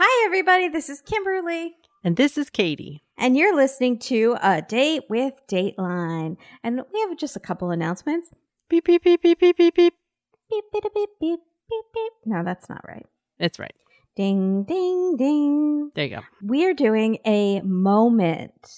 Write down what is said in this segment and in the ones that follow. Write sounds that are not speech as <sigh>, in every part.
Hi, everybody. This is Kimberly. And this is Katie. And you're listening to A Date with Dateline. And we have just a couple announcements. Beep, beep, beep, beep, beep, beep, beep. Beep, beep, beep, beep, beep, beep. No, that's not right. It's right. Ding, ding, ding. There you go. We are doing a moment.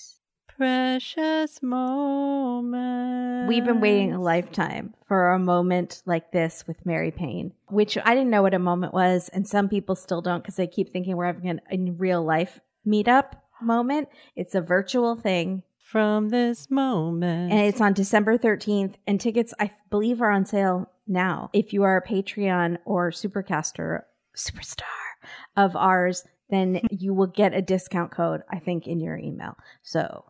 Precious moment. We've been waiting a lifetime for a moment like this with Mary Payne, which I didn't know what a moment was. And some people still don't because they keep thinking we're having an in real life meetup moment. It's a virtual thing. From this moment. And it's on December 13th. And tickets, I believe, are on sale now. If you are a Patreon or Supercaster, superstar of ours, then <laughs> you will get a discount code, I think, in your email. So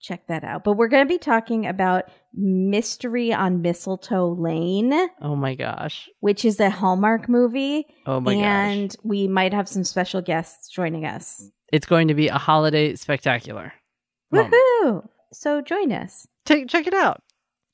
check that out. But we're going to be talking about Mystery on Mistletoe Lane, oh my gosh. which is a Hallmark movie. Oh my and gosh. we might have some special guests joining us. It's going to be a holiday spectacular. moment. Woohoo! So join us. Take, check it out.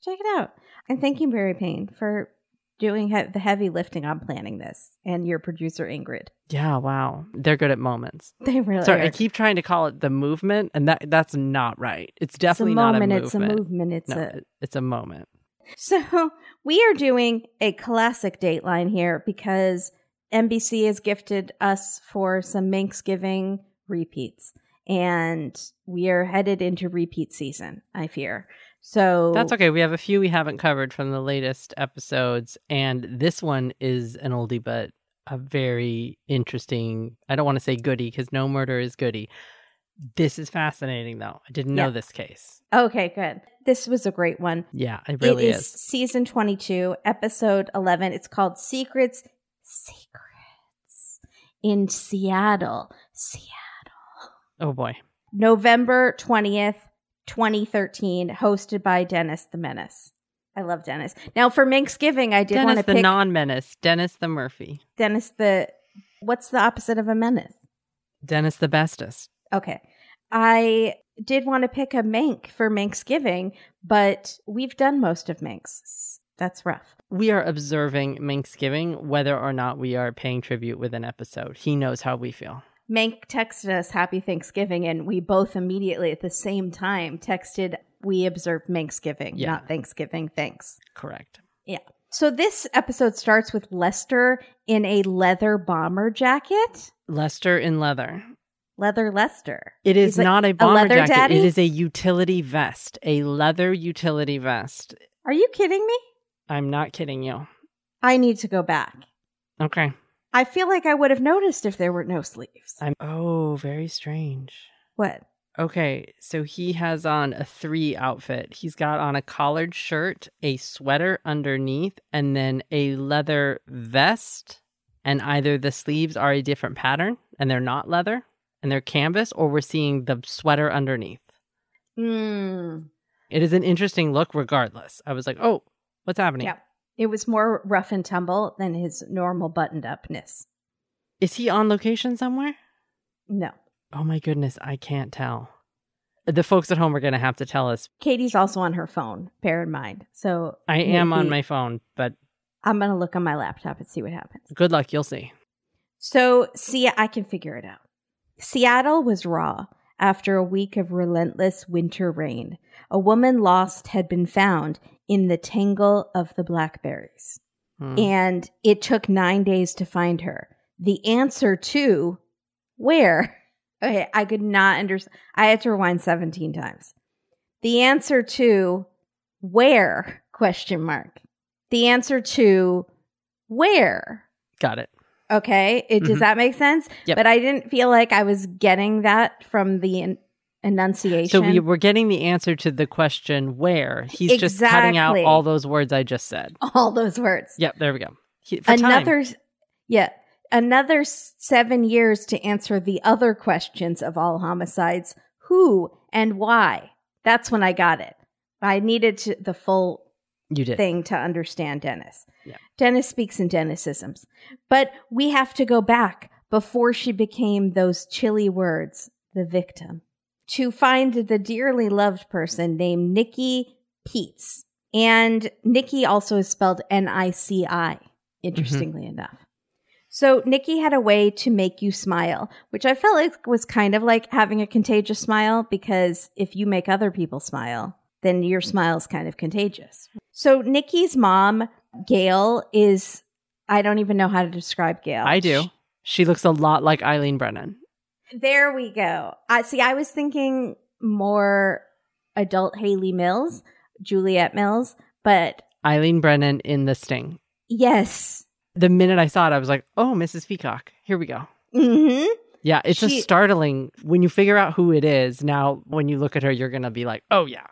Check it out. And thank you, Mary Payne, for doing he- the heavy lifting on planning this and your producer, Ingrid. Yeah, wow. They're good at moments. <laughs> They really Sorry, are. I keep trying to call it the movement, and that that's not right. It's it's a definitely not moment. a It's a movement. movement. It's no, a it's a moment. So we are doing a classic Dateline here because NBC has gifted us for some Thanksgiving repeats, and we are headed into repeat season. I fear. So That's okay. We have a few we haven't covered from the latest episodes, and this one is an oldie but a very interesting. I don't want to say goody because no murder is goody. This is fascinating, though. I didn't know this case. Okay, good. This was a great one. Yeah, it really it is, is. season 22, episode 11. It's called Secrets, Secrets in Seattle, Seattle. Oh boy. November 20th, 2013, hosted by Dennis the Menace. I love Dennis. Now for Thanksgiving, I did want Dennis to the pick non-menace. Dennis the Murphy. Dennis the what's the opposite of a menace? Dennis the bestest. Okay. I did want to pick a Mank for Thanksgiving, but we've done most of Manx. That's rough. We are observing Thanksgiving, whether or not we are paying tribute with an episode. He knows how we feel. Mank texted us happy Thanksgiving, and we both immediately at the same time texted, We observed Thanksgiving, Yeah. not Thanksgiving. Thanks. Correct. Yeah. So this episode starts with Lester in a leather bomber jacket. Lester in leather. Leather Lester. It is He's like not a bomber leather jacket. daddy? It is a utility vest, a leather utility vest. Are you kidding me? I'm not kidding you. I need to go back. Okay. I feel like I would have noticed if there were no sleeves. I'm oh, very strange. What? Okay, so he has on a three outfit. He's got on a collared shirt, a sweater underneath, and then a leather vest. And either the sleeves are a different pattern and they're not leather and they're canvas, or we're seeing the sweater underneath. Mm. It is an interesting look, regardless. I was like, oh, what's happening? Yeah. It was more rough and tumble than his normal buttoned upness. Is he on location somewhere? No. Oh my goodness, I can't tell. The folks at home are going to have to tell us. Katie's also on her phone, bear in mind. So I am on my phone, but I'm going to look on my laptop and see what happens. good luck. You'll see. So, see, I can figure it out. Seattle was raw after a week of relentless winter rain. A woman lost had been found in the tangle of the blackberries, Hmm. and it took nine days to find her. The answer to where? <laughs> Okay, I could not understand. I had to rewind 17 times. The answer to where? Question mark. The answer to where? Got it. Okay. It, Does Mhm. that make sense? Yep. But I didn't feel like I was getting that from the enunciation. So we, we're getting the answer to the question where. He's just cutting out all those words I just said. <laughs> all those words. Yep, there we go. He- for time. another, yeah, another seven years to answer the other questions of all homicides: who and why. That's when I got it. I needed to, the full You did. thing to understand Dennis. Yeah. Dennis speaks in Dennisisms. But we have to go back before she became those chilly words, the victim, to find the dearly loved person named Nikki Pietz. And Nikki also is spelled N I C I, mm-hmm. interestingly enough. So Nikki had a way to make you smile, which I felt like was kind of like having a contagious smile because if you make other people smile, then your smile is kind of contagious. So Nikki's mom, Gail, is I don't even know how to describe Gail. I do. She looks a lot like Eileen Brennan. There we go. I see. I was thinking more adult Hayley Mills, Juliet Mills, but Eileen Brennan in The Sting. yes. The minute I saw it, I was like, oh, Mrs. Peacock. Here we go. hmm Yeah, it's She- a startling when you figure out who it is. Now, when you look at her, you're going to be like, oh, yeah.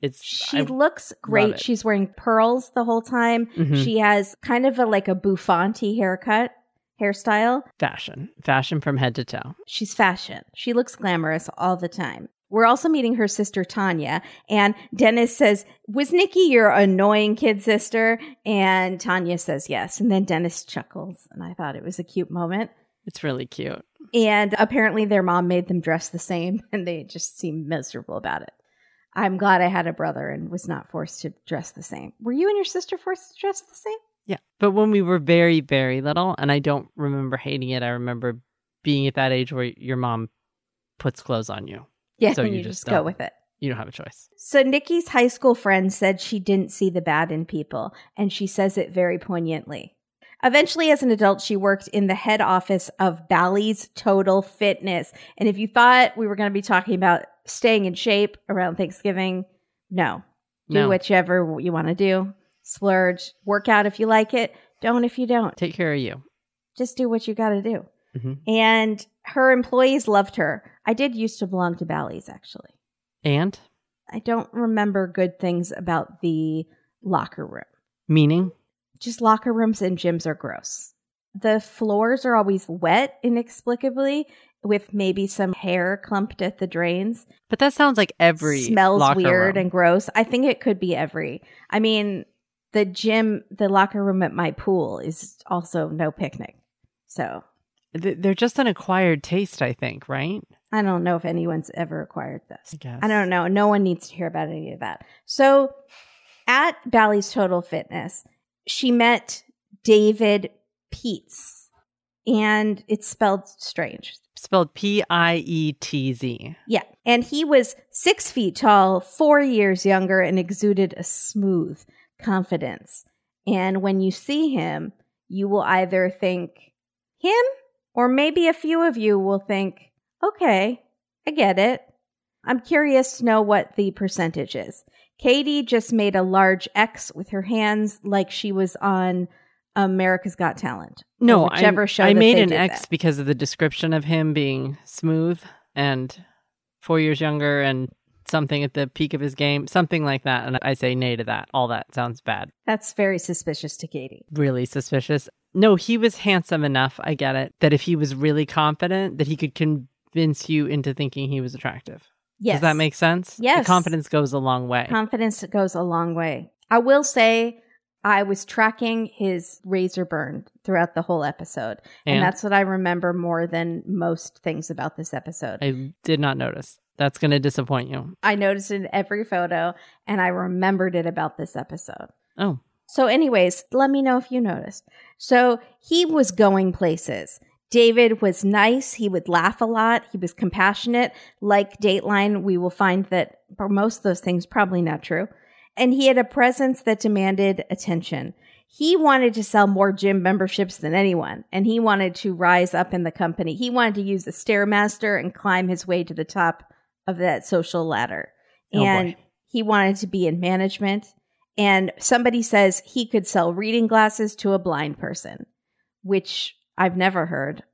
It's She I- looks great. She's wearing pearls the whole time. Mhm. She has kind of a like a buffanti haircut, hairstyle. fashion, fashion from head to toe. She's fashion. She looks glamorous all the time. We're also meeting her sister Tanya, and Dennis says, "Was Nikki your annoying kid sister?" And Tanya says, "Yes." And then Dennis chuckles, and I thought it was a cute moment. It's really cute. And apparently, their mom made them dress the same, <laughs> and they just seemed miserable about it. I'm glad I had a brother and was not forced to dress the same. Were you and your sister forced to dress the same? Yeah. But when we were very, very little, and I don't remember hating it, I remember being at that age where your mom puts clothes on you. Yeah, So you you just just go with it. You don't have a choice. So Nikki's high school friend said she didn't see the bad in people, and she says it very poignantly. Eventually, as an adult, she worked in the head office of Bally's Total Fitness. And if you thought we were going to be talking about staying in shape around Thanksgiving, no. Do No. whichever you want to do. Splurge, work out if you like it. Don't if you don't. Take care of you. Just do what you got to do. Mhm. And her employees loved her. I did used to belong to Bally's, actually. And I don't remember good things about the locker room. meaning, Just locker rooms and gyms are gross. The floors are always wet inexplicably with maybe some hair clumped at the drains. but that sounds like every Smells weird room. and gross. I think it could be every. I mean, the gym, the locker room at my pool is also no picnic. So They're just an acquired taste, I think, right? I don't know if anyone's ever acquired this. I. I don't know. No one needs to hear about any of that. So at Bally's Total Fitness, she met David Pietz, and it's spelled strange. Spelled P I E T Z. Yeah. And he was six feet tall, four years younger, and exuded a smooth confidence. And when you see him, you will either think him, or maybe a few of you will think, okay, I get it. I'm curious to know what the percentage is. Katie just made a large X with her hands like she was on America's Got Talent. No, whichever I, show I made an X that. because of the description of him being smooth and four years younger and something at the peak of his game, something like that. And I say nay to that. All that sounds bad. That's very suspicious to Katie. Really suspicious. No, he was handsome enough. I get it. That if he was really confident, that he could convince you into thinking he was attractive. Yes. Does that make sense? Yes. The confidence goes a long way. Confidence goes a long way. I will say I was tracking his razor burn throughout the whole episode. And, And? that's what I remember more than most things about this episode. I, I did not notice. That's going to disappoint you. I noticed in every photo and I remembered it about this episode. Oh, So, anyways, let me know if you noticed. So, he was going places. David was nice. He would laugh a lot. He was compassionate. Like Dateline, we will find that for most of those things, probably not true. And he had a presence that demanded attention. He wanted to sell more gym memberships than anyone, and he wanted to rise up in the company. He wanted to use the Stairmaster and climb his way to the top of that social ladder. Oh, boy. and he wanted to be in management. And somebody says he could sell reading glasses to a blind person, which I've never heard.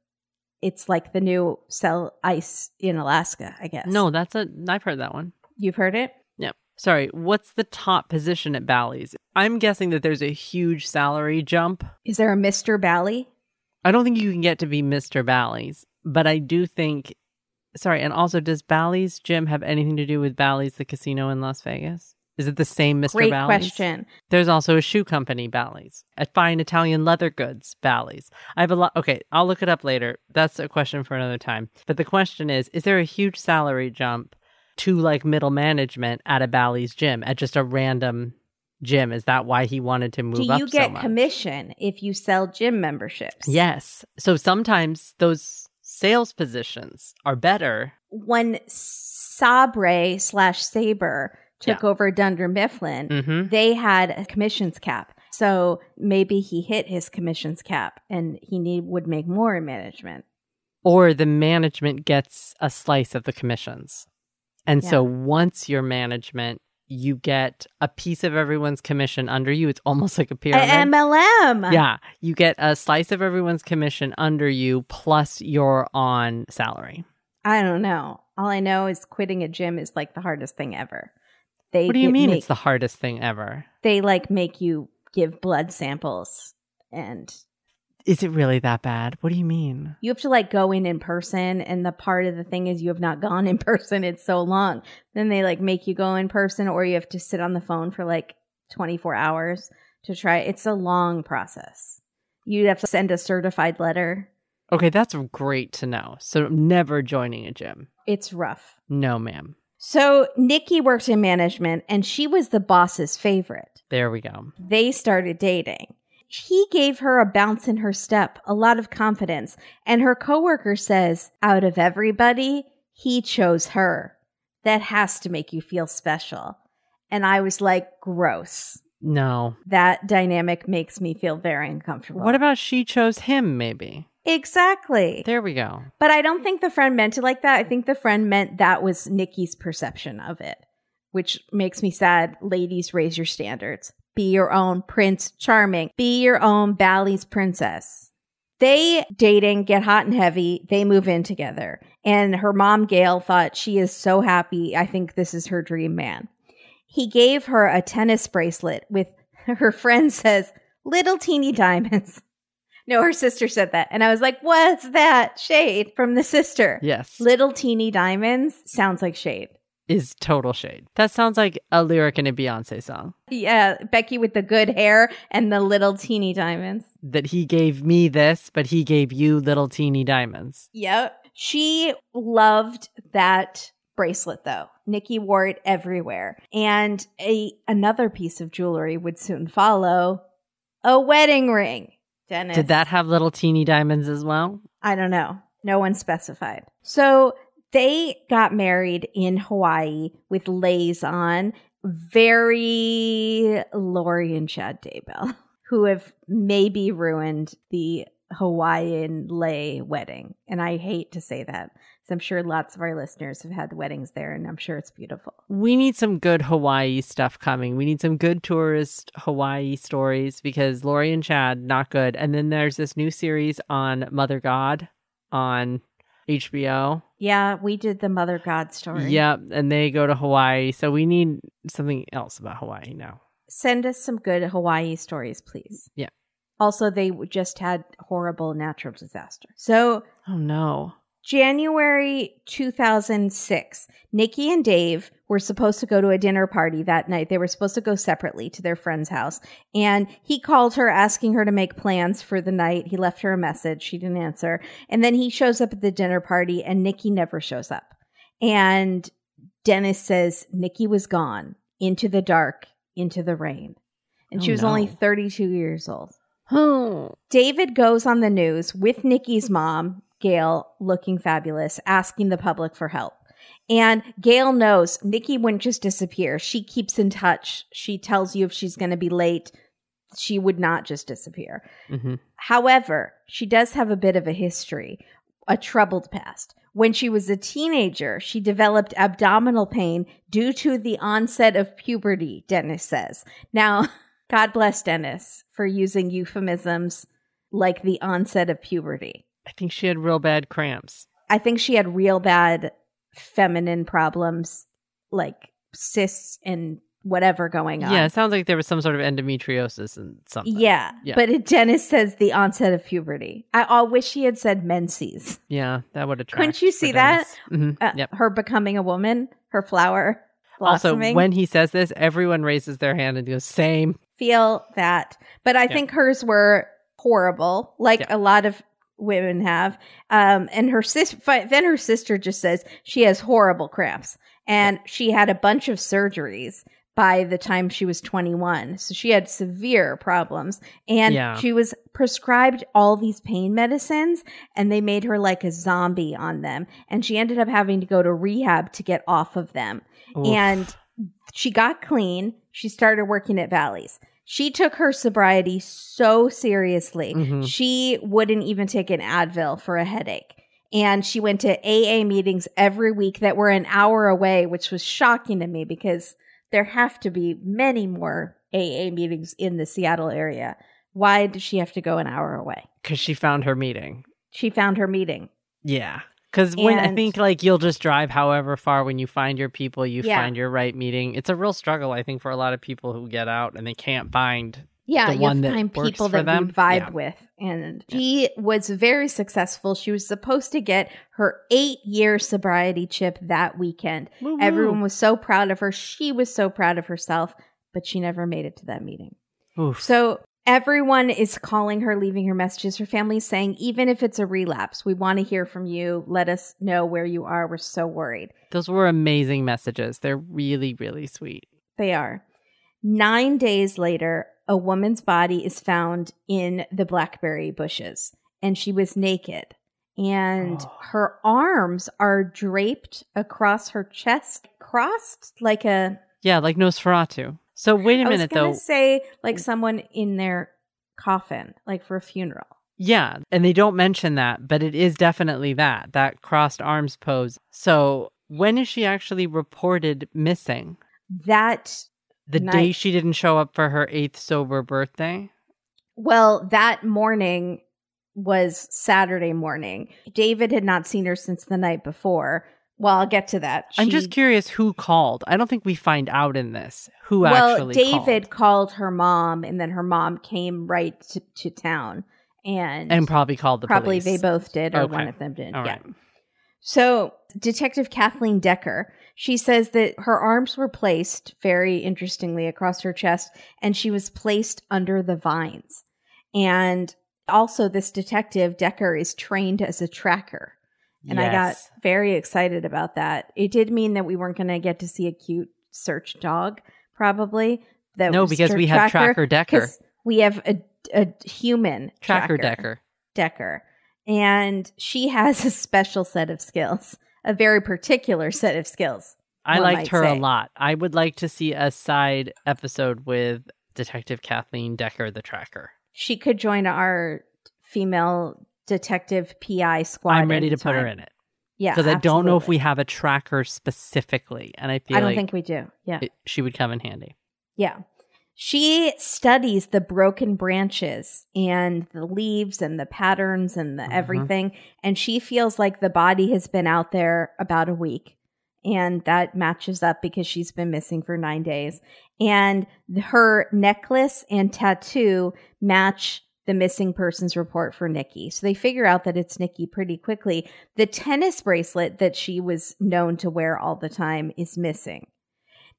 It's like the new sell ice in Alaska, I guess. no, that's a. I've heard that one. You've heard it? Yep. Sorry, what's the top position at Bally's? I'm guessing that there's a huge salary jump. Is there a Mr. Bally? I don't think you can get to be Mr. Bally's, but I do think. Sorry, and also, does Bally's gym have anything to do with Bally's, the casino in Las Vegas? Is it the same Mr. Great Bally's? question. There's also a shoe company, Bally's. A fine Italian leather goods, Bally's. I have a lot. Okay, I'll look it up later. That's a question for another time. But the question is Is there a huge salary jump to like middle management at a Bally's gym at just a random gym. Is that why he wanted to move Do up you so get much? commission if you sell gym memberships? Yes. So sometimes those sales positions are better. When Sabre slash Saber took over Dunder Mifflin, hmm they had a commissions cap. So maybe he hit his commissions cap and he need would make more in management. Or the management gets a slice of the commissions. And so once you're management, you get a piece of everyone's commission under you. It's almost like a A pyramid. MLM. Yeah, you get a slice of everyone's commission under you, plus you're on salary. I don't know. All I know is quitting a gym is like the hardest thing ever. They What do you mean make- it's the hardest thing ever? they like make you give blood samples and Is it really that bad? What do you mean? you have to like go in in person and the part of the thing is you have not gone in <laughs> person it's so long then they like make you go in person or you have to sit on the phone for like 24 hours to try it's a long process you have to send a certified letter Okay, that's great to know. So never joining a gym. it's rough No, ma'am. so nikki worked in management and she was the boss's favorite There we go. they started dating. He gave her a bounce in her step, a lot of confidence, and her coworker says, out of everybody, he chose her. That has to make you feel special. And I was like, gross. No. That dynamic makes me feel very uncomfortable. What about she chose him, maybe? exactly? There we go. But I don't think the friend meant it like that. I think the friend meant that was Nikki's perception of it, which makes me sad. Ladies, raise your standards. Be your own Prince Charming. Be your own Bally's princess. They dating, get hot and heavy. They move in together. And her mom, Gail, thought she is so happy. I think this is her dream man. He gave her a tennis bracelet with <laughs> her friend says little teeny diamonds. <laughs> No, her sister said that. And I was like, what's that? Shade from the sister. Yes. Little teeny diamonds sounds like shade. Is total shade. That sounds like a lyric in a Beyonce song. Yeah, Becky with the good hair and the little teeny diamonds. That he gave me this, but he gave you little teeny diamonds. Yep. She loved that bracelet though. Nikki wore it everywhere. And a another piece of jewelry would soon follow, a wedding ring. Dennis. Did that have little teeny diamonds as well? I don't know. No one specified. So they got married in Hawaii with leis on. Very Lori and Chad Daybell, <laughs> who have maybe ruined the Hawaiian lei wedding. And I hate to say that. I'm sure lots of our listeners have had weddings there and I'm sure it's beautiful. We need some good Hawaii stuff coming. We need some good tourist Hawaii stories because Lori and Chad, not good. And then there's this new series on Mother God on HBO. Yeah, we did the Mother God story. Yep. And they go to Hawaii. So we need something else about Hawaii now. Send us some good Hawaii stories, please. Yeah. Also, they just had horrible natural disaster. So Oh, no. January 2006, Nikki and Dave were supposed to go to a dinner party that night. They were supposed to go separately to their friend's house. And he called her asking her to make plans for the night. He left her a message. She didn't answer. And then he shows up at the dinner party and Nikki never shows up. And Dennis says Nikki was gone into the dark, into the rain. And she Oh, was only 32 years old. Oh. <gasps> David goes on the news with Nikki's mom, Gail, looking fabulous, asking the public for help. And Gail knows Nikki wouldn't just disappear. She keeps in touch. She tells you if she's going to be late. She would not just disappear. hmm However, she does have a bit of a history, a troubled past. When she was a teenager, she developed abdominal pain due to the onset of puberty, Dennis says. Now, <laughs> God bless Dennis for using euphemisms like the onset of puberty. I think she had real bad cramps. I think she had real bad feminine problems like cysts and whatever going on. Yeah, it sounds like there was some sort of endometriosis and something. Yeah, Yeah. but it, Dennis says the onset of puberty. I, I wish he had said menses. Yeah, that would attract. Couldn't you see that? hmm Uh, yep. Her becoming a woman, her flower blossoming. Also, when he says this, everyone raises their hand and goes, "Same." feel that, but I think hers were horrible, like a lot of women have. Um, and her sis, fi- then her sister just says she has horrible cramps, and she had a bunch of surgeries. by the time she was 21. So she had severe problems and Yeah. she was prescribed all these pain medicines and they made her like a zombie on them. And she ended up having to go to rehab to get off of them. Oof. And she got clean. She started working at Bally's. She took her sobriety so seriously. Mhm. She wouldn't even take an Advil for a headache. And she went to AA meetings every week that were an hour away, which was shocking to me because there have to be many more AA meetings in the Seattle area. Why did she have to go an hour away? because she found her meeting. She found her meeting. Yeah. Because when I think like you'll just drive however far when you find your people, you Yeah. find your right meeting. It's a real struggle, I think, for a lot of people who get out and they can't find. Yeah, the one that people that them. vibe Yeah. with. And she was very successful. She was supposed to get her eight year sobriety chip that weekend. Woo-woo. Everyone was so proud of her. She was so proud of herself, but she never made it to that meeting. Oof. So everyone is calling her, leaving her messages. Her family's saying, even if it's a relapse, we want to hear from you. Let us know where you are. We're so worried. Those were amazing messages. They're really, really sweet. They are. Nine days later, a woman's body is found in the blackberry bushes, and she was naked. And Oh. her arms are draped across her chest, crossed like a. Yeah, like Nosferatu. So wait a I was minute gonna though. say like someone in their coffin, like for a funeral. Yeah, and they don't mention that, but it is definitely that that crossed arms pose. So when is she actually reported missing? That The Night. day she didn't show up for her eighth sober birthday. Well, that morning was Saturday morning. David had not seen her since the night before. Well, I'll get to that. I'm just curious who called. I don't think we find out in this who well, actually David called. called. her mom, and then her mom came right to, to town, and and probably called the probably police. they both did, or Okay. one of them did. All yeah. right. So, Detective Kathleen Decker, she says that her arms were placed very interestingly across her chest and she was placed under the vines. And also, this detective, Decker, is trained as a tracker. And I got very excited about that. It did mean that we weren't going to get to see a cute search dog, probably. That No, was because we have Tracker Decker. 'cause We have a, a human Tracker Decker. Decker. And she has a special set of skills, a very particular set of skills. I liked her a lot. I would like to see a side episode with Detective Kathleen Decker, the tracker. She could join our female detective PI squad. I'm ready to put her in it Yeah. because I don't know if we have a tracker specifically, and I feel I don't like think we do. Yeah. it, she would come in handy. Yeah. She studies the broken branches and the leaves and the patterns and the Mhm. everything. And she feels like the body has been out there about a week. And that matches up because she's been missing for nine days. And her necklace and tattoo match the missing persons report for Nikki. So they figure out that it's Nikki pretty quickly. The tennis bracelet that she was known to wear all the time is missing.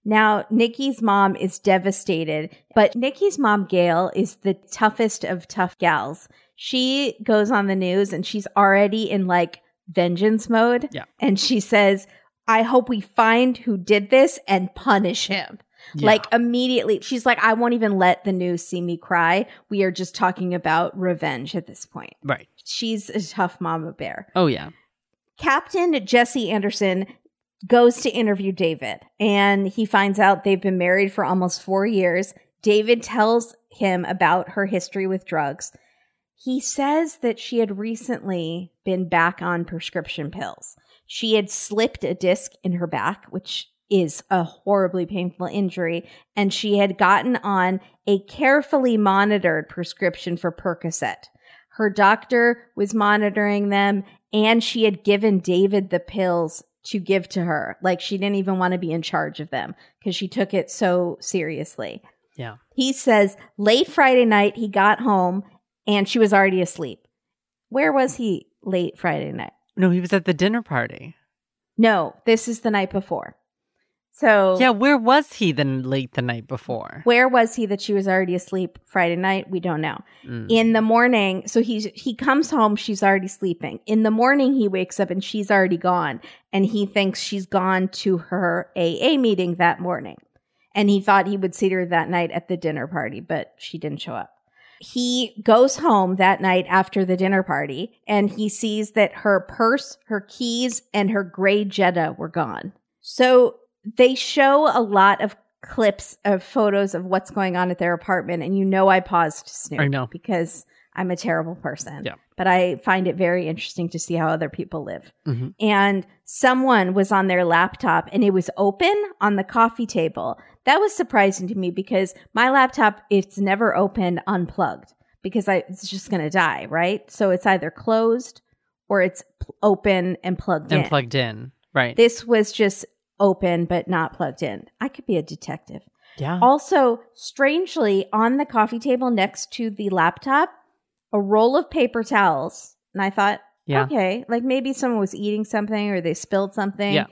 Now, Nikki's mom is devastated, but Nikki's mom, Gail, is the toughest of tough gals. She goes on the news and she's already in like vengeance mode. Yeah. And she says, I hope we find who did this and punish him. Yeah. Like immediately, she's like, I won't even let the news see me cry. We are just talking about revenge at this point. right. She's a tough mama bear. Oh yeah. Captain Jesse Anderson goes to interview David and he finds out they've been married for almost four years. David tells him about her history with drugs. He says that she had recently been back on prescription pills. She had slipped a disc in her back, which is a horribly painful injury, and she had gotten on a carefully monitored prescription for Percocet. Her doctor was monitoring them, and she had given David the pills to give to her. Like she didn't even want to be in charge of them because she took it so seriously. Yeah. He says late Friday night, he got home and she was already asleep. Where was he late Friday night? No, he was at the dinner party. No, this is the night before. So, Yeah, where was he then late the night before? where was he that she was already asleep Friday night? We don't know. Mm. In the morning, so he's he comes home, she's already sleeping. In the morning, he wakes up and she's already gone, and he thinks she's gone to her AA meeting that morning. and he thought he would see her that night at the dinner party, but she didn't show up. He goes home that night after the dinner party and he sees that her purse, her keys, and her gray Jetta were gone. So they show a lot of clips of photos of what's going on at their apartment. And you know, I paused to snoop. I know. Because I'm a terrible person. Yeah. But I find it very interesting to see how other people live. Mhm. And someone was on their laptop and it was open on the coffee table. That was surprising to me because my laptop, it's never open unplugged because I, it's just going to die, right? So it's either closed or it's open and plugged And in. plugged in. Right. This was just open but not plugged in. I could be a detective. yeah. Also, strangely, on the coffee table next to the laptop, a roll of paper towels. And I thought, Yeah. okay, like maybe someone was eating something or they spilled something. Yeah.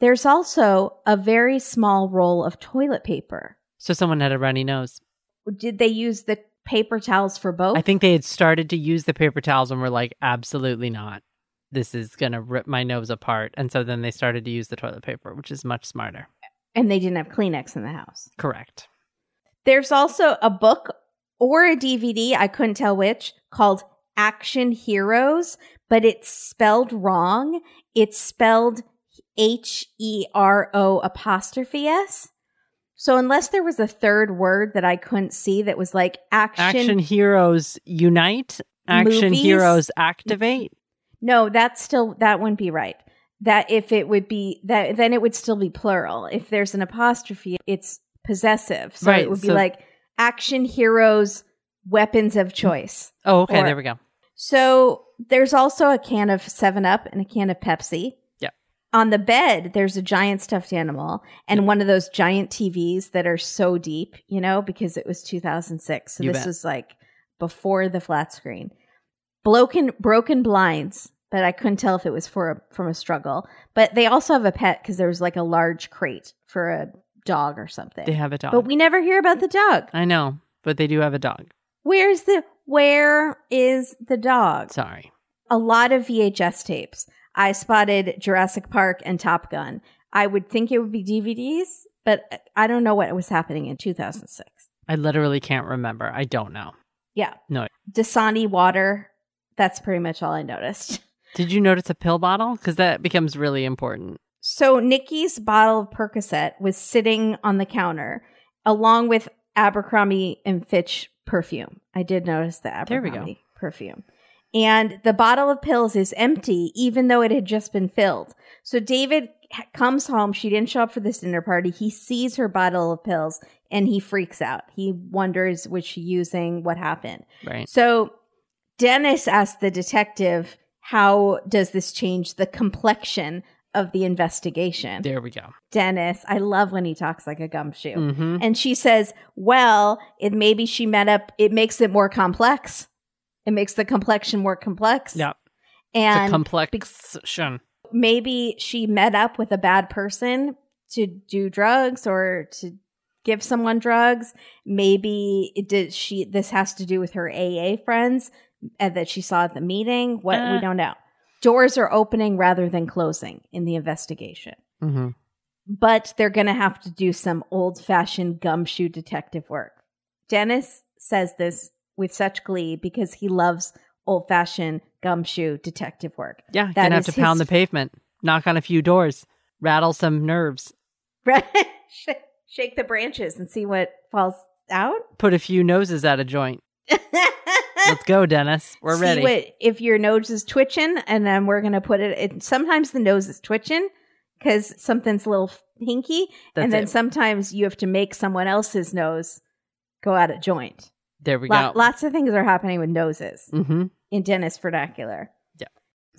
There's also a very small roll of toilet paper. So someone had a runny nose. Did they use the paper towels for both? I think they had started to use the paper towels and were like, absolutely not. This is going to rip my nose apart. And so then they started to use the toilet paper, which is much smarter. and they didn't have Kleenex in the house. Correct. There's also a book or a DVD, I couldn't tell which, called Action Heroes, but it's spelled wrong. It's spelled H E R O apostrophe S. So unless there was a third word that I couldn't see that was like action, Action Heroes Unite. Action Movies? Heroes Activate. No, that's still that wouldn't be right. That if it would be that then it would still be plural. If there's an apostrophe, it's possessive. So Right, it would be so- like action heroes weapons of choice. Oh, okay. Or- there we go. So there's also a can of 7 Up and a can of Pepsi. Yep. On the bed, there's a giant stuffed animal and one of those giant TVs that are so deep, you know, because it was 2006. So You this bet. was like before the flat screen. Broken broken blinds, but I couldn't tell if it was for a, from a struggle. But they also have a pet because there was like a large crate for a dog or something. They have a dog. but we never hear about the dog. I know, but they do have a dog. Where's the where is the dog? Sorry. a lot of VHS tapes. I spotted Jurassic Park and Top Gun. I would think it would be DVDs, but uh, I don't know what was happening in 2006. I literally can't remember. I don't know. Yeah. No. Dasani water. That's pretty much all I noticed. <laughs> Did you notice a pill bottle? Because that becomes really important. So Nikki's bottle of Percocet was sitting on the counter along with Abercrombie and Fitch perfume. I did notice the There we go. Abercrombie perfume. And the bottle of pills is empty, even though it had just been filled. So David comes home. She didn't show up for this dinner party. He sees her bottle of pills and he freaks out. He wonders, was she using what happened? Right. So Dennis asked the detective, how does this change the complexion of the investigation? There we go. Dennis, I love when he talks like a gumshoe. Mm-hmm. And she says, well, it maybe she met up, it makes it more complex. It makes the complexion more complex. Yeah. It's a And complexion. maybe she met up with a bad person to do drugs or to give someone drugs. Maybe it did she this has to do with her AA friends that she saw at the meeting. What we Uh. don't know. Doors are opening rather than closing in the investigation. Mm-hmm. But they're going to have to do some old fashioned gumshoe detective work. Dennis says this with such glee because he loves old fashioned gumshoe detective work. Yeah. That gonna have to pound his- the pavement, knock on a few doors, rattle some nerves, <laughs> Shake the branches and see what falls out. put a few noses at a joint. <laughs> Let's go, Dennis. We're see ready. What, if your nose is twitching, and then we're gonna put it. it sometimes the nose is twitching because something's a little hinky, That's and then it. sometimes you have to make someone else's nose go out of joint. there we Lo- go. lots of things are happening with noses mm-hmm. in Dennis vernacular.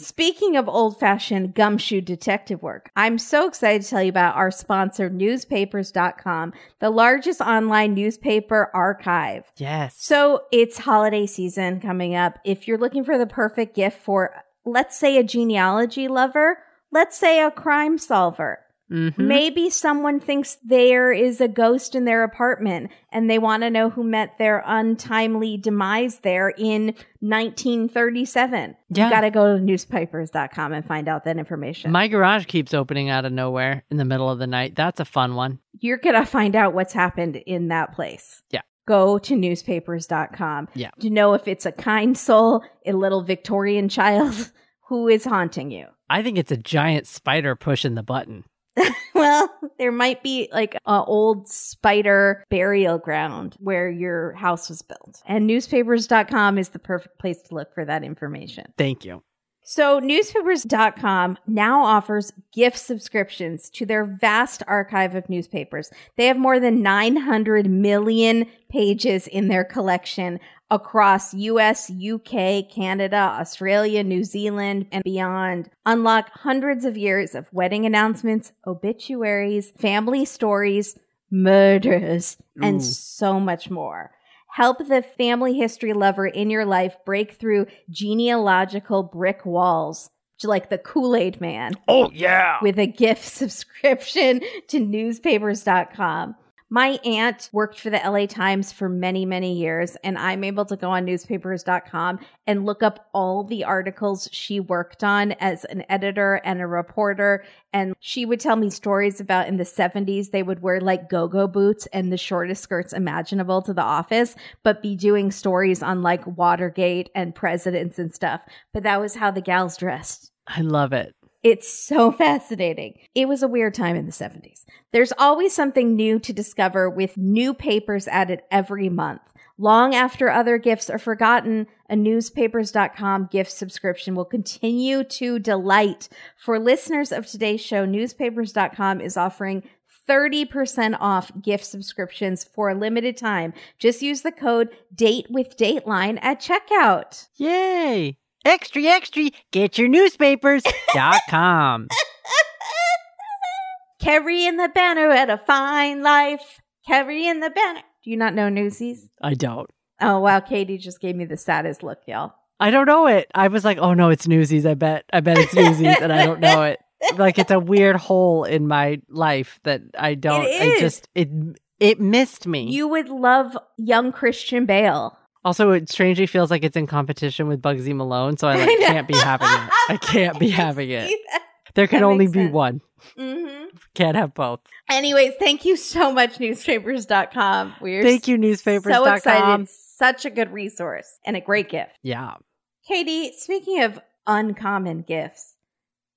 Speaking of old fashioned gumshoe detective work, I'm so excited to tell you about our sponsor, newspapers.com, the largest online newspaper archive. Yes. So it's holiday season coming up. If you're looking for the perfect gift for, let's say, a genealogy lover, let's say a crime solver Mm-hmm. Maybe someone thinks there is a ghost in their apartment and they want to know who met their untimely demise there in 1937. Yeah. You got to go to newspapers.com and find out that information. My garage keeps opening out of nowhere in the middle of the night. That's a fun one. You're going to find out what's happened in that place. Yeah. Go to newspapers.com Yeah. to know if it's a kind soul, a little Victorian child <laughs> who is haunting you. I think it's a giant spider pushing the button. <laughs> Well, there might be like a old spider burial ground where your house was built. And newspapers.com is the perfect place to look for that information. Thank you. So, newspapers.com now offers gift subscriptions to their vast archive of newspapers. They have more than 900 million pages in their collection across US, UK, Canada, Australia, New Zealand, and beyond. Unlock hundreds of years of wedding announcements, obituaries, family stories, murders, and so much more. Help the family history lover in your life break through genealogical brick walls, like the Kool Aid Man, Oh, yeah. with a gift <laughs> subscription to newspapers.com. My aunt worked for the LA Times for many, many years, and I'm able to go on newspapers.com and look up all the articles she worked on as an editor and a reporter. And she would tell me stories about in the 70s, they would wear like go go boots and the shortest skirts imaginable to the office, but be doing stories on like Watergate and presidents and stuff. But that was how the gals dressed. I love it. It's so <laughs> fascinating. It was a weird time in the 70s. There's always something new to discover with new papers added every month. Long after other gifts are forgotten, a newspapers.com gift subscription will continue to delight. For listeners of today's show, newspapers.com is offering 30% off gift subscriptions for a limited time. Just use the code DATE with Dateline at checkout. Yay. Extra, extra. Get your newspapers.com. <laughs> Carry in the banner at a fine life. Carry in the banner. Do you not know Newsies? I don't. Oh wow, Katie just gave me the saddest look, y'all. I don't know it. I was like, oh no, it's Newsies. I bet. I bet it's Newsies, and I don't know it. <laughs> Like it's a weird hole in my life that I don't. It I just it it missed me. You would love young Christian Bale. Also, it strangely feels like it's in competition with Bugsy Malone, so I <laughs> like I can't be having it. I <laughs> can't be having it. There can That only makes be sense. one. hmm Can't have both. Anyways, thank you so much, newspapers.com. We're Thank you, newspapers. so newspapers.com. excited. Such a good resource and a great gift. Yeah. Katie, speaking of uncommon gifts,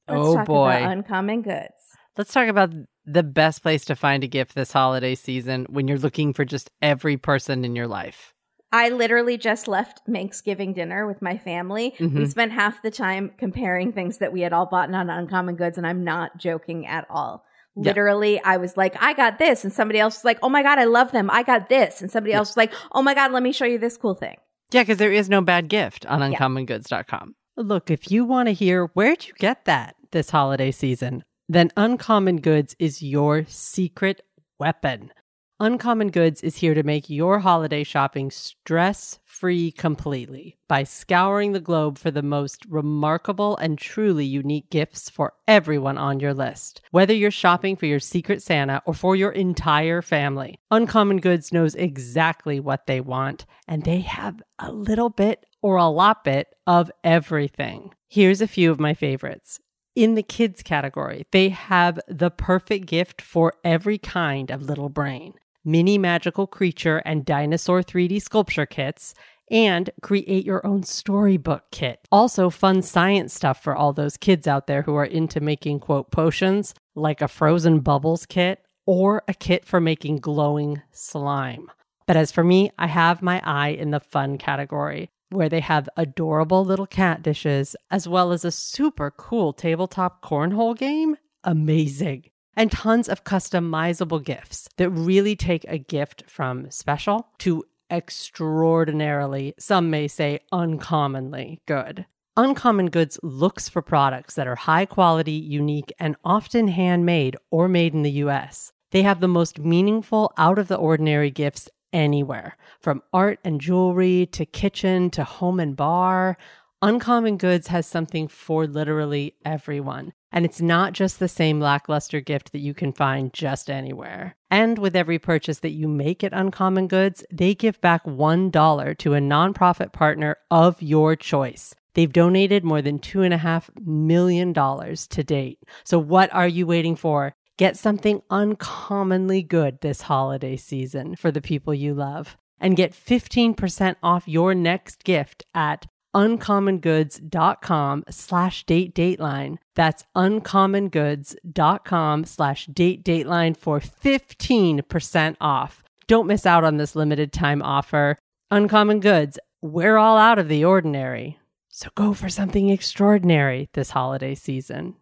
let's Oh, talk boy. about uncommon goods. Let's talk about the best place to find a gift this holiday season when you're looking for just every person in your life. I literally just left Thanksgiving dinner with my family. We Mhm. spent half the time comparing things that we had all bought on Uncommon Goods, and I'm not joking at all. Yeah. Literally, I was like, I got this. And somebody else was like, oh my God, I love them. I got this. And somebody Yeah. else was like, oh my God, let me show you this cool thing. Yeah, because there is no bad gift on Yeah. uncommongoods.com. Look, if you want to hear where'd you get that this holiday season, then Uncommon Goods is your secret weapon. Uncommon Goods is here to make your holiday shopping stress free completely by scouring the globe for the most remarkable and truly unique gifts for everyone on your list. Whether you're shopping for your secret Santa or for your entire family, Uncommon Goods knows exactly what they want, and they have a little bit or a lot bit of everything. Here's a few of my favorites. In the kids category, they have the perfect gift for every kind of little brain mini magical creature and dinosaur 3D sculpture kits, and create your own storybook kit. Also, fun science stuff for all those kids out there who are into making quote potions, like a frozen bubbles kit or a kit for making glowing slime. But as for me, I have my eye in the fun category where they have adorable little cat dishes as well as a super cool tabletop cornhole game. Amazing. And tons of customizable gifts that really take a gift from special to extraordinarily, some may say uncommonly good. Uncommon Goods looks for products that are high quality, unique, and often handmade or made in the US. They have the most meaningful, out of the ordinary gifts anywhere, from art and jewelry to kitchen to home and bar. Uncommon Goods has something for literally everyone. And it's not just the same lackluster gift that you can find just anywhere. And with every purchase that you make at Uncommon Goods, they give back $1 to a nonprofit partner of your choice. They've donated more than $2.5 million to date. So, what are you waiting for? Get something uncommonly good this holiday season for the people you love and get 15% off your next gift at uncommongoods.com slash date dateline. That's uncommongoods.com slash date dateline for 15% off. Don't miss out on this limited time offer. Uncommon Goods, we're all out of the ordinary. So go for something extraordinary this holiday season.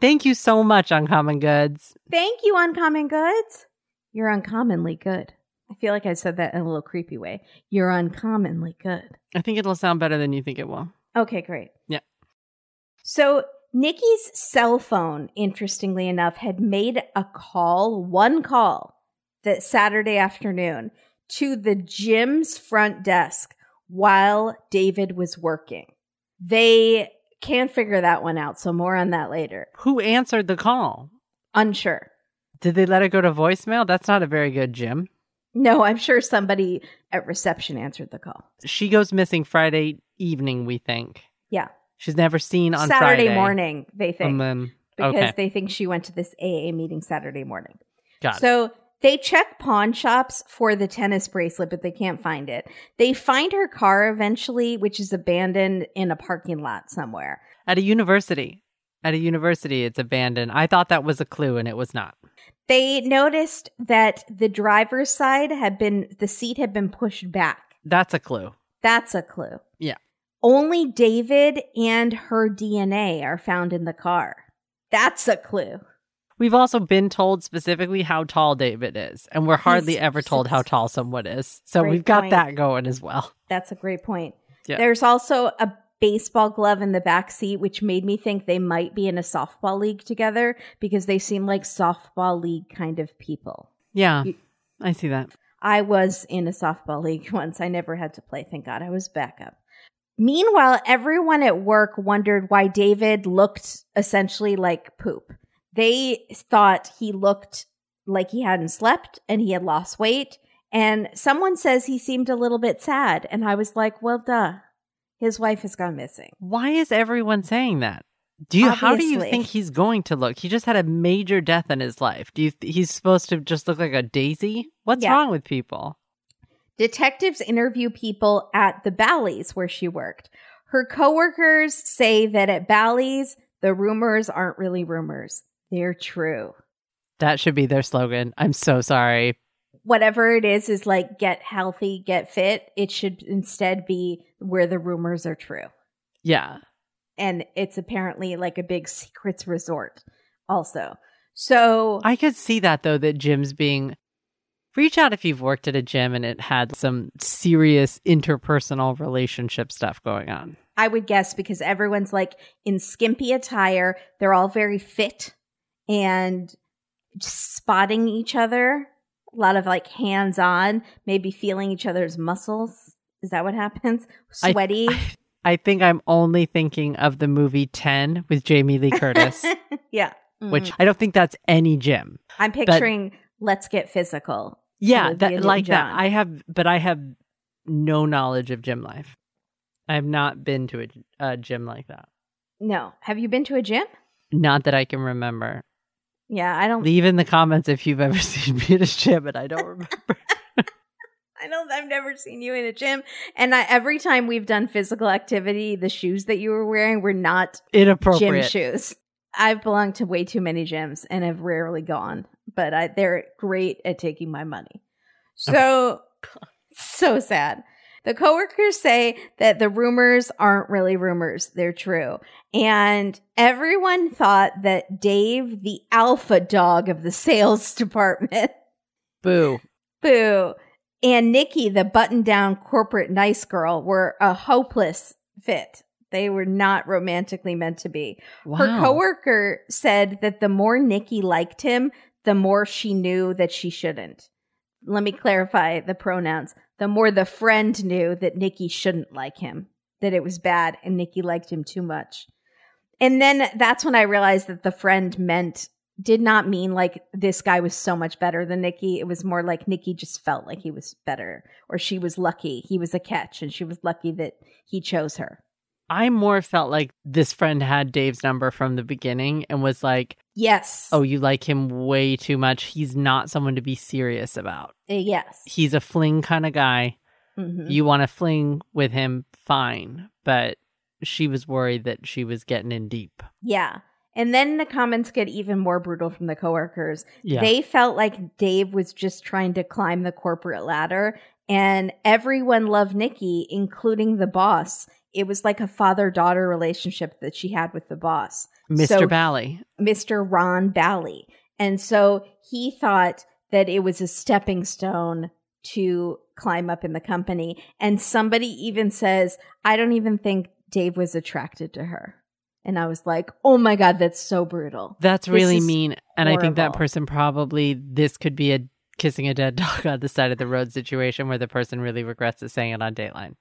Thank you so much, Uncommon Goods. Thank you, Uncommon Goods. You're uncommonly good. I feel like I said that in a little creepy way. You're uncommonly good. I think it'll sound better than you think it will. Okay, great. Yeah. So Nikki's cell phone, interestingly enough, had made a call, one call, that Saturday afternoon to the gym's front desk while David was working. They can't figure that one out, so more on that later. Who answered the call? Unsure. Did they let it go to voicemail? That's not a very good gym. No, I'm sure somebody at reception answered the call. She goes missing Friday evening, we think. Yeah. She's never seen on Saturday Friday. morning, they think. And then, because they think she went to this AA meeting Saturday morning. Got it. So they check pawn shops for the tennis bracelet, but they can't find it. They find her car eventually, which is abandoned in a parking lot somewhere. At a university. At a university, it's abandoned. I thought that was a clue, and it was not. They noticed that the driver's side had been, the seat had been pushed back. That's a clue. That's a clue. Yeah. Only David and her DNA are found in the car. That's a clue. We've also been told specifically how tall David is, and we're hardly He's ever told how tall someone is. So we've got point. that going as well. That's a great point. Yeah. There's also a baseball glove in the back seat, which made me think they might be in a softball league together because they seem like softball league kind of people. Yeah, You- I see that. I was in a softball league <laughs> once. I never had to play. Thank God I was backup. Meanwhile, everyone at work wondered why David looked essentially like poop. They thought he looked like he hadn't slept and he had lost weight. And someone says he seemed a little bit sad. And I was like, well, duh. His wife has gone missing. Why is everyone saying that? Do you? How do you think he's going to look? He just had a major death in his life. Do you? He's supposed to just look like a daisy? What's Yeah. wrong with people? Detectives interview people at the Bally's where she worked. Her coworkers say that at Bally's, the rumors aren't really rumors. They're true. That should be their slogan. I'm so sorry. Whatever it is, is like get healthy, get fit. It should instead be where the rumors are true. Yeah. And it's apparently like a big secrets resort also. So I could see that though, that gyms being reach out if you've worked at a gym and it had some serious interpersonal relationship stuff going on. I would guess because everyone's like in skimpy attire. They're all very fit and just spotting each other. A lot of like hands on, maybe feeling each other's muscles. Is that what happens? I- Sweaty. I think I'm only thinking of the movie 10 with Jamie Lee Curtis, <laughs> yeah. which Mhm. I don't think that's any gym. I'm picturing Let's Get Physical. Yeah, that like that. I have, but I have no knowledge of gym life. I have not been to a, a gym like that. No. Have you been to a gym? Not that I can remember. Yeah, I don't Leave in the comments if you've ever <laughs> seen me at a gym, and I don't <laughs> remember. I don't I've never seen you in a gym. And I, every time we've done physical activity, the shoes that you were wearing were not inappropriate gym shoes. I've belonged to way too many gyms and have rarely gone, but I, they're great at taking my money. Oh, so, so sad. The coworkers say that the rumors aren't really rumors, they're true. And everyone thought that Dave, the alpha dog of the sales <laughs> department, Boo. Boo. And Nikki, the button down corporate nice girl, were a hopeless fit. They were not romantically meant to be. Wow. Her coworker said that the more Nikki liked him, the more she knew that she shouldn't. Let me clarify the pronouns. The more the friend knew that Nikki shouldn't like him. that it was bad and Nikki liked him too much. And then that's when I realized that the friend meant did not mean like this guy was so much better than Nikki. It was more like Nikki just felt like he was better or she was lucky. He was a catch and she was lucky that he chose her. I more felt like this friend had Dave's number from the beginning and was like, Yes. Oh, you like him way too much. He's not someone to be serious about. Uh, yes. He's a fling kind of guy. Mhm. You want to fling with him, fine. But she was worried that she was getting in deep. Yeah. And then the comments get even more brutal from the coworkers. Yeah. They felt like Dave was just trying to climb the corporate ladder and everyone loved Nikki, including the boss. It was like a father daughter relationship that she had with the boss, Mr. so- Bally. Mr. Ron Bally. And so he thought that it was a stepping stone to climb up in the company. And somebody even says, I don't even think Dave was attracted to her. And I was like, oh my God, that's so brutal. That's This really mean. And I think that person probably, this could be a kissing a dead <laughs> dog on the side of the road situation where the person really regrets it saying it on Dateline.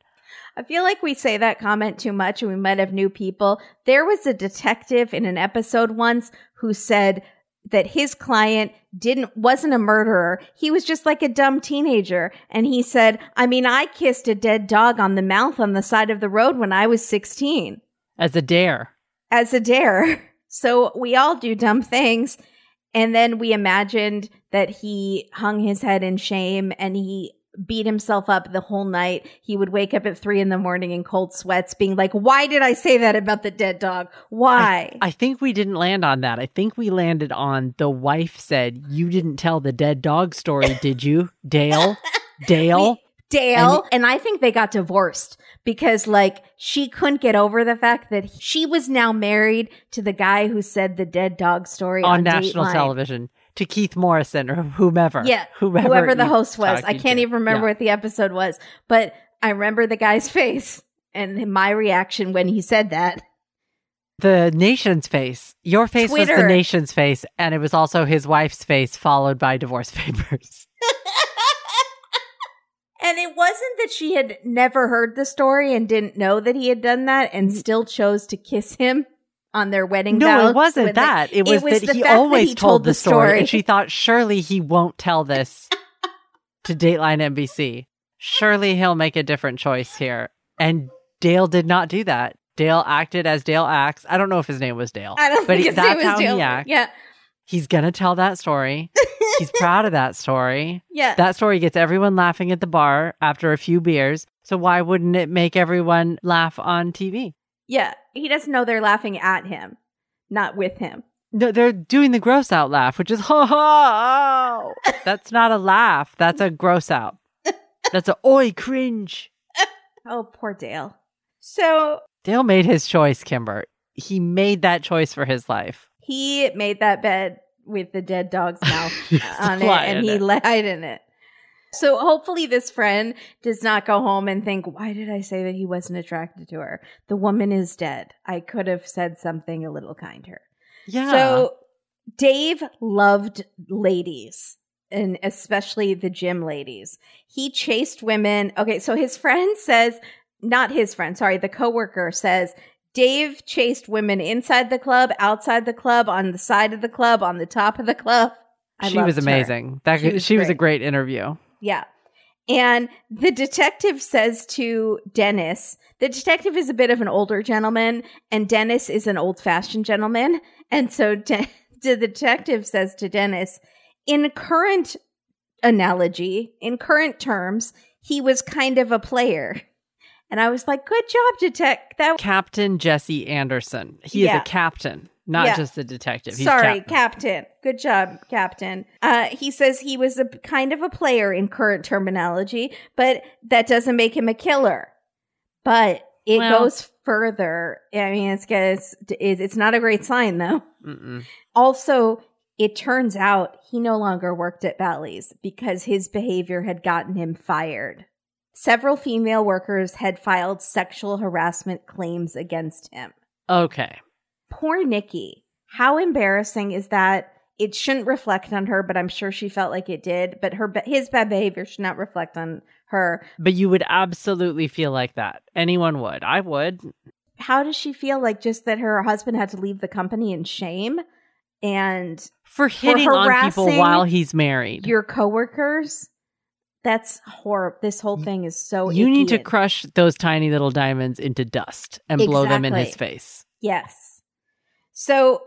I feel like we say that comment too much and we might have new people. There was a detective in an episode once who said that his client didn't wasn't a murderer. He was just like a dumb teenager and he said, "I mean, I kissed a dead dog on the mouth on the side of the road when I was 16 As a dare. as a dare." <laughs> So we all do dumb things. And then we imagined that he hung his head in shame and he beat himself up the whole night. He would wake up at three in the morning in cold sweats, being like, Why did I say that about the dead dog? Why? I think we didn't land on that. I think we landed on the wife said, You didn't tell the dead dog story, did you? Dale? Dale? <laughs> We- Dale, and, I think they got divorced because like she couldn't get over the fact that she was now married to the guy who said the dead dog story on, on national Dateline. television to Keith Morrison or whomever. Yeah, Whomever, whoever the host was. I can't to. even remember Yeah. what the episode was, but I remember the guy's <laughs> face and my reaction when he said that. The nation's face. Your face was the nation's face, and it was also his wife's face, followed by divorce <laughs> papers. <laughs> And it wasn't that she had never heard the story and didn't know that he had done that and mm. still chose to kiss him on their wedding day. No, it wasn't that. It it was, was that he fact that always he told, the story, story. and she thought surely he won't tell this <laughs> to Dateline NBC. Surely he'll make a different choice here. And Dale did not do that. Dale acted as Dale acts. I don't know if his name was Dale. I don't but think he- that's was how he Dale. acts. Yeah. He's gonna tell that story. <laughs> He's proud of that story. Yeah. That story gets everyone laughing at the bar after a few beers. So why wouldn't it make everyone laugh on TV? Yeah. He doesn't know they're laughing at him, not with him. No, they're doing the gross out laugh, which is ha <laughs> ha. Oh, oh." That's not a laugh. That's a gross out. <laughs> That's a oi cringe. Oh, poor Dale. So Dale made his choice, Kimber. He made that choice for his life. he made that bed with the dead dog's mouth <laughs> on it and he it. lied in it. So hopefully this friend does not go home and think, why did I say that he wasn't attracted to her? The woman is dead. I could have said something a little kinder. Yeah. So Dave loved ladies and especially the gym ladies. He chased women. Okay, so his friend says, not his friend, sorry, the coworker says Dave chased women inside the club, outside the club, on the side of the club, on the top of the club. I she was loved her. amazing. That She she was was, a great interview. Yeah. And the detective says to Dennis, the detective is a bit of an older gentleman, and Dennis is an old fashioned gentleman. And so <laughs> De- the detective says to Dennis, in current analogy, in current terms, he was kind of a player. And I was like, good job, detective. That Captain Jesse Anderson. He Yeah. is a captain, not Yeah. just the detective. He's Sorry, captain. Captain. Good job, Captain. Uh, he says he was a kind of a player in current terminology, but that doesn't make him a killer. But it Well- goes further. I mean, it's, it's it's not a great sign though. Mm-mm. Also, it turns out he no longer worked at Bally's because his behavior had gotten him fired. Several female workers had filed sexual harassment claims against him Okay. Poor Nikki. How embarrassing is that it shouldn't reflect on her, but I'm sure she felt like it did. But her his bad behavior should not reflect on her. But you would absolutely feel like that. Anyone would. I would. How does she feel like just that her husband had to leave the company in shame and for hitting on people while he's married? Your coworkers? That's horrible. This whole thing is so. You need to crush those tiny little diamonds into dust and exactly. blow them in his face. Yes. So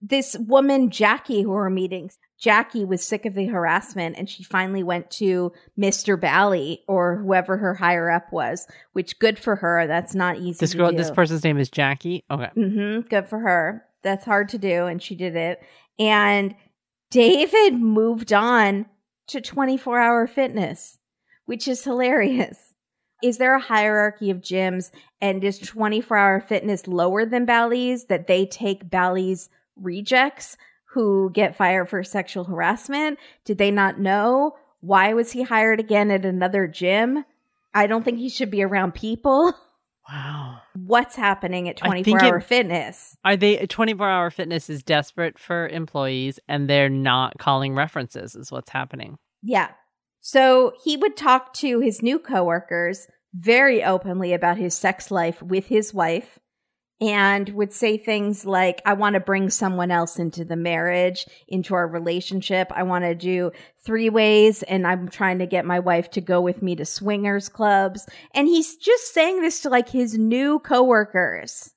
this woman, Jackie, who we're meeting, Jackie was sick of the harassment and she finally went to Mr. Bally or whoever her higher up was, which good for her. That's not easy. This girl, this person's name is Jackie. Okay. Mm-hmm, good for her. That's hard to do. And she did it. And David moved on to 24 hour fitness, which is hilarious. Is there a hierarchy of gyms and is 24 hour fitness lower than Bally's that they take Bally's rejects who get fired for sexual harassment? Did they not know? Why was he hired again at another gym? I don't think he should be around people. <laughs> Wow. What's happening at 24 hour it, fitness? Are they 24 hour fitness is desperate for employees and they're not calling references is what's happening. Yeah. So he would talk to his new coworkers very openly about his sex life with his wife and would say things like, I want to bring someone else into the marriage, into our relationship. I want to do three ways and I'm trying to get my wife to go with me to swingers clubs. And he's just saying this to like his new coworkers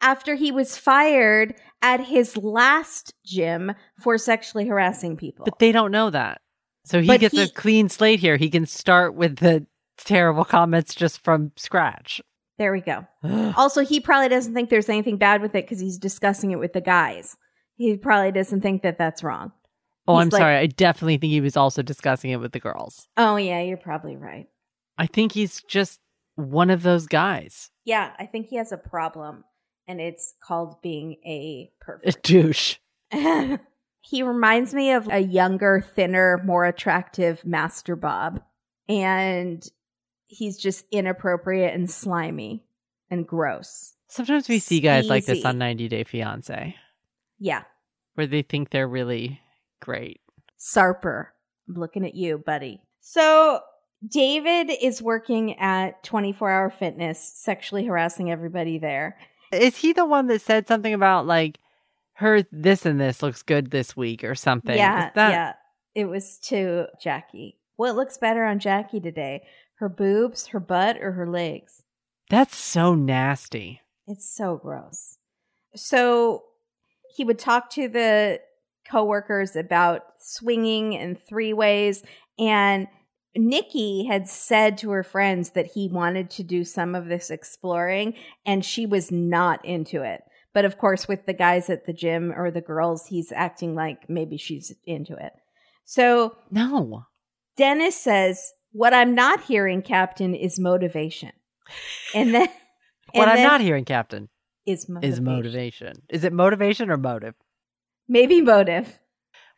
after he was fired at his last gym for sexually harassing people. But they don't know that. So he but gets he, a clean slate here. He can start with the terrible comments just from scratch. There we go. <gasps> also, he probably doesn't think there's anything bad with it because he's discussing it with the guys. He probably doesn't think that that's wrong. Oh, he's I'm like, sorry. I definitely think he was also discussing it with the girls. Oh, yeah, you're probably right. I think he's just one of those guys. Yeah, I think he has a problem, and it's called being a perfect a douche. <laughs> he reminds me of a younger, thinner, more attractive Master Bob. And he's just inappropriate and slimy and gross. Sometimes we see guys like this on 90 Day Fiance. Yeah. Where they think they're really great. Sarper. I'm looking at you, buddy. So David is working at 24 Hour Fitness, sexually harassing everybody there. Is he the one that said something about like her this and this looks good this week or something? Yeah. That- yeah. It was to Jackie. What looks better on Jackie today? Her boobs, her butt, or her legs? That's so nasty. It's so gross. So he would talk to the coworkers about swinging and three ways. And Nikki had said to her friends that he wanted to do some of this exploring, and she was not into it. But of course, with the guys at the gym or the girls, he's acting like maybe she's into it. So, no. Dennis says what I'm not hearing, Captain, is motivation. And then <laughs> what I'm not hearing, Captain, is motivation. is motivation. Is it motivation or motive? Maybe motive.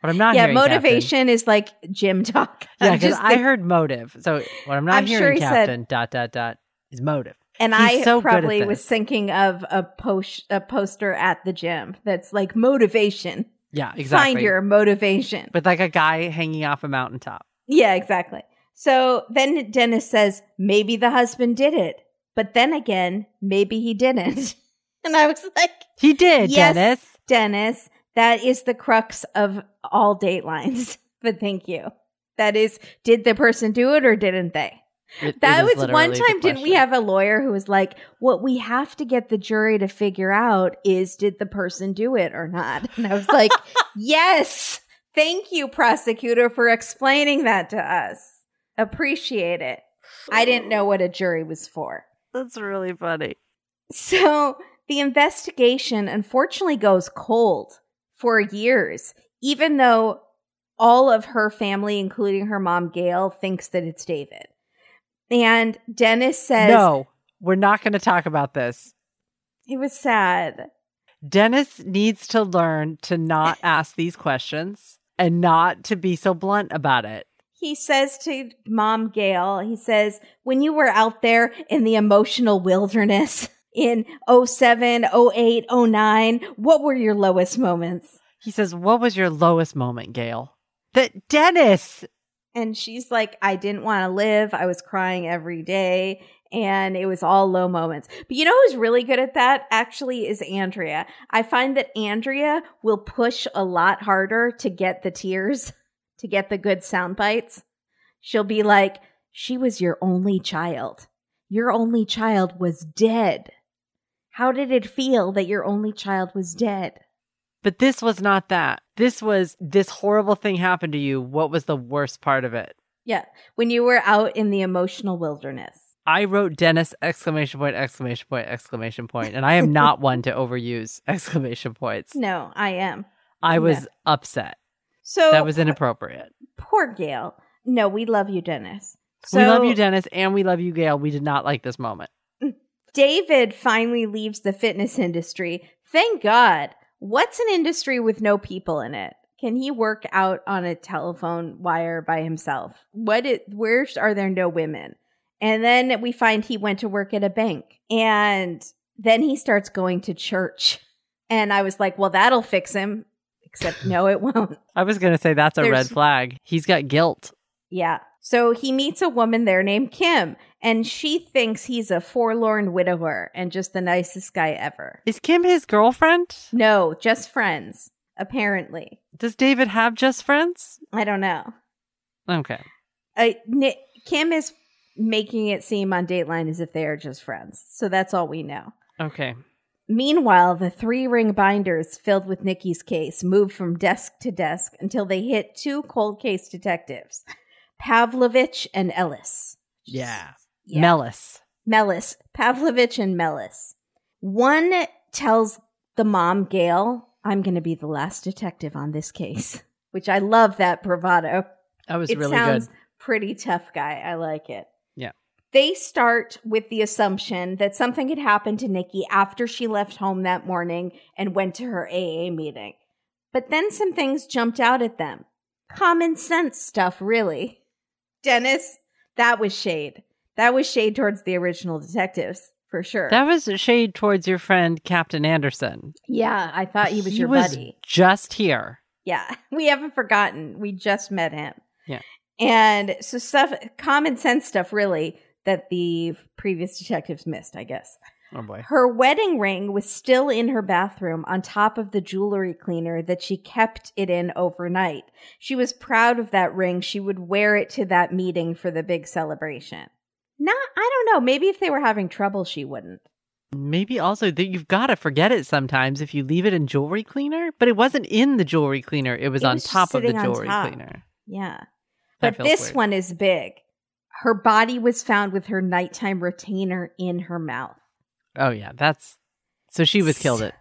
What I'm not yeah, hearing, motivation Captain, is like gym talk. <laughs> Yeah, because I heard motive. So what I'm not I'm hearing, sure Captain, said, dot dot dot, is motive. And He's I so probably was thinking of a post a poster at the gym that's like motivation. Yeah, exactly. Find your motivation. With like a guy hanging off a mountaintop. Yeah, exactly. So then Dennis says, maybe the husband did it. But then again, maybe he didn't. <laughs> and I was like, He did, yes, Dennis. Dennis. That is the crux of all datelines. <laughs> but thank you. That is, did the person do it or didn't they? It, that it was one time, didn't we have a lawyer who was like, what we have to get the jury to figure out is did the person do it or not? And I was like, <laughs> yes, thank you, prosecutor, for explaining that to us. Appreciate it. I didn't know what a jury was for. That's really funny. So the investigation unfortunately goes cold for years, even though all of her family, including her mom, Gail, thinks that it's David. And Dennis says, No, we're not going to talk about this. It was sad. Dennis needs to learn to not <laughs> ask these questions and not to be so blunt about it he says to mom Gail, he says, when you were out there in the emotional wilderness <laughs> in 07, 08, 09, what were your lowest moments? He says, What was your lowest moment, Gail? That Dennis. And she's like, I didn't want to live. I was crying every day. And it was all low moments. But you know who's really good at that actually is Andrea. I find that Andrea will push a lot harder to get the tears, <laughs> to get the good sound bites. She'll be like, She was your only child. Your only child was dead. How did it feel that your only child was dead? But this was not that. This was this horrible thing happened to you. What was the worst part of it? Yeah, when you were out in the emotional wilderness. I wrote Dennis exclamation point exclamation point exclamation point and I am not <laughs> one to overuse <laughs> exclamation points. No, I am. I was Yeah. upset. So That was inappropriate. poor Gail. No, we love you, Dennis. So we love you Dennis and we love you Gail. We did not like this moment. Mm. David finally leaves the fitness industry. Thank God. What's an industry with no people in it? Can he work out on a telephone wire by himself? What it, where are there no women? And then we find he went to work at a bank and then he starts going to church. And I was like, well, that'll fix him. Except no, it won't. <laughs> I was going to say that's a red flag. He's got guilt. Yeah. So he meets a woman there named Kim, and she thinks he's a forlorn widower and just the nicest guy ever. Is Kim his girlfriend? No, just friends, apparently. Does David have just friends? I don't know. Okay. Kim is making it seem on Dateline as if they are just friends. So that's all we know. Okay. Meanwhile, the three ring binders filled with Nikki's case move from desk to desk until they hit two cold case detectives, Pavlovich and Ellis. Yeah. Yeah. Mellis. Mellis, Pavlovich and Mellis. One tells the mom, Gail, I'm going to be the last detective on this case, <laughs> which I love that bravado. That was it really sounds good. pretty tough guy. I like it. Yeah. They start with the assumption that something had happened to Nikki after she left home that morning and went to her AA meeting. But then some things jumped out at them. Common sense stuff, really. Dennis, that was shade. That was shade towards the original detectives, for sure. That was a shade towards your friend Captain Anderson. yeah, I thought he was your was buddy. Just here. Yeah, <laughs> we haven't forgotten. We just met him. Yeah. And so stuff, common sense stuff, really, that the previous detectives missed, I guess. Oh boy. Her wedding ring was still in her bathroom on top of the jewelry cleaner that she kept it in overnight. She was proud of that ring. She would wear it to that meeting for the big celebration. Not, I don't know. Maybe if they were having trouble, she wouldn't. Maybe also that you've got to forget it sometimes if you leave it in jewelry cleaner, but it wasn't in the jewelry cleaner. It was It on was just top of the jewelry cleaner. Yeah. That But this weird. one is big. Her body was found with her nighttime retainer in her mouth. Oh yeah, that's so she was killed it.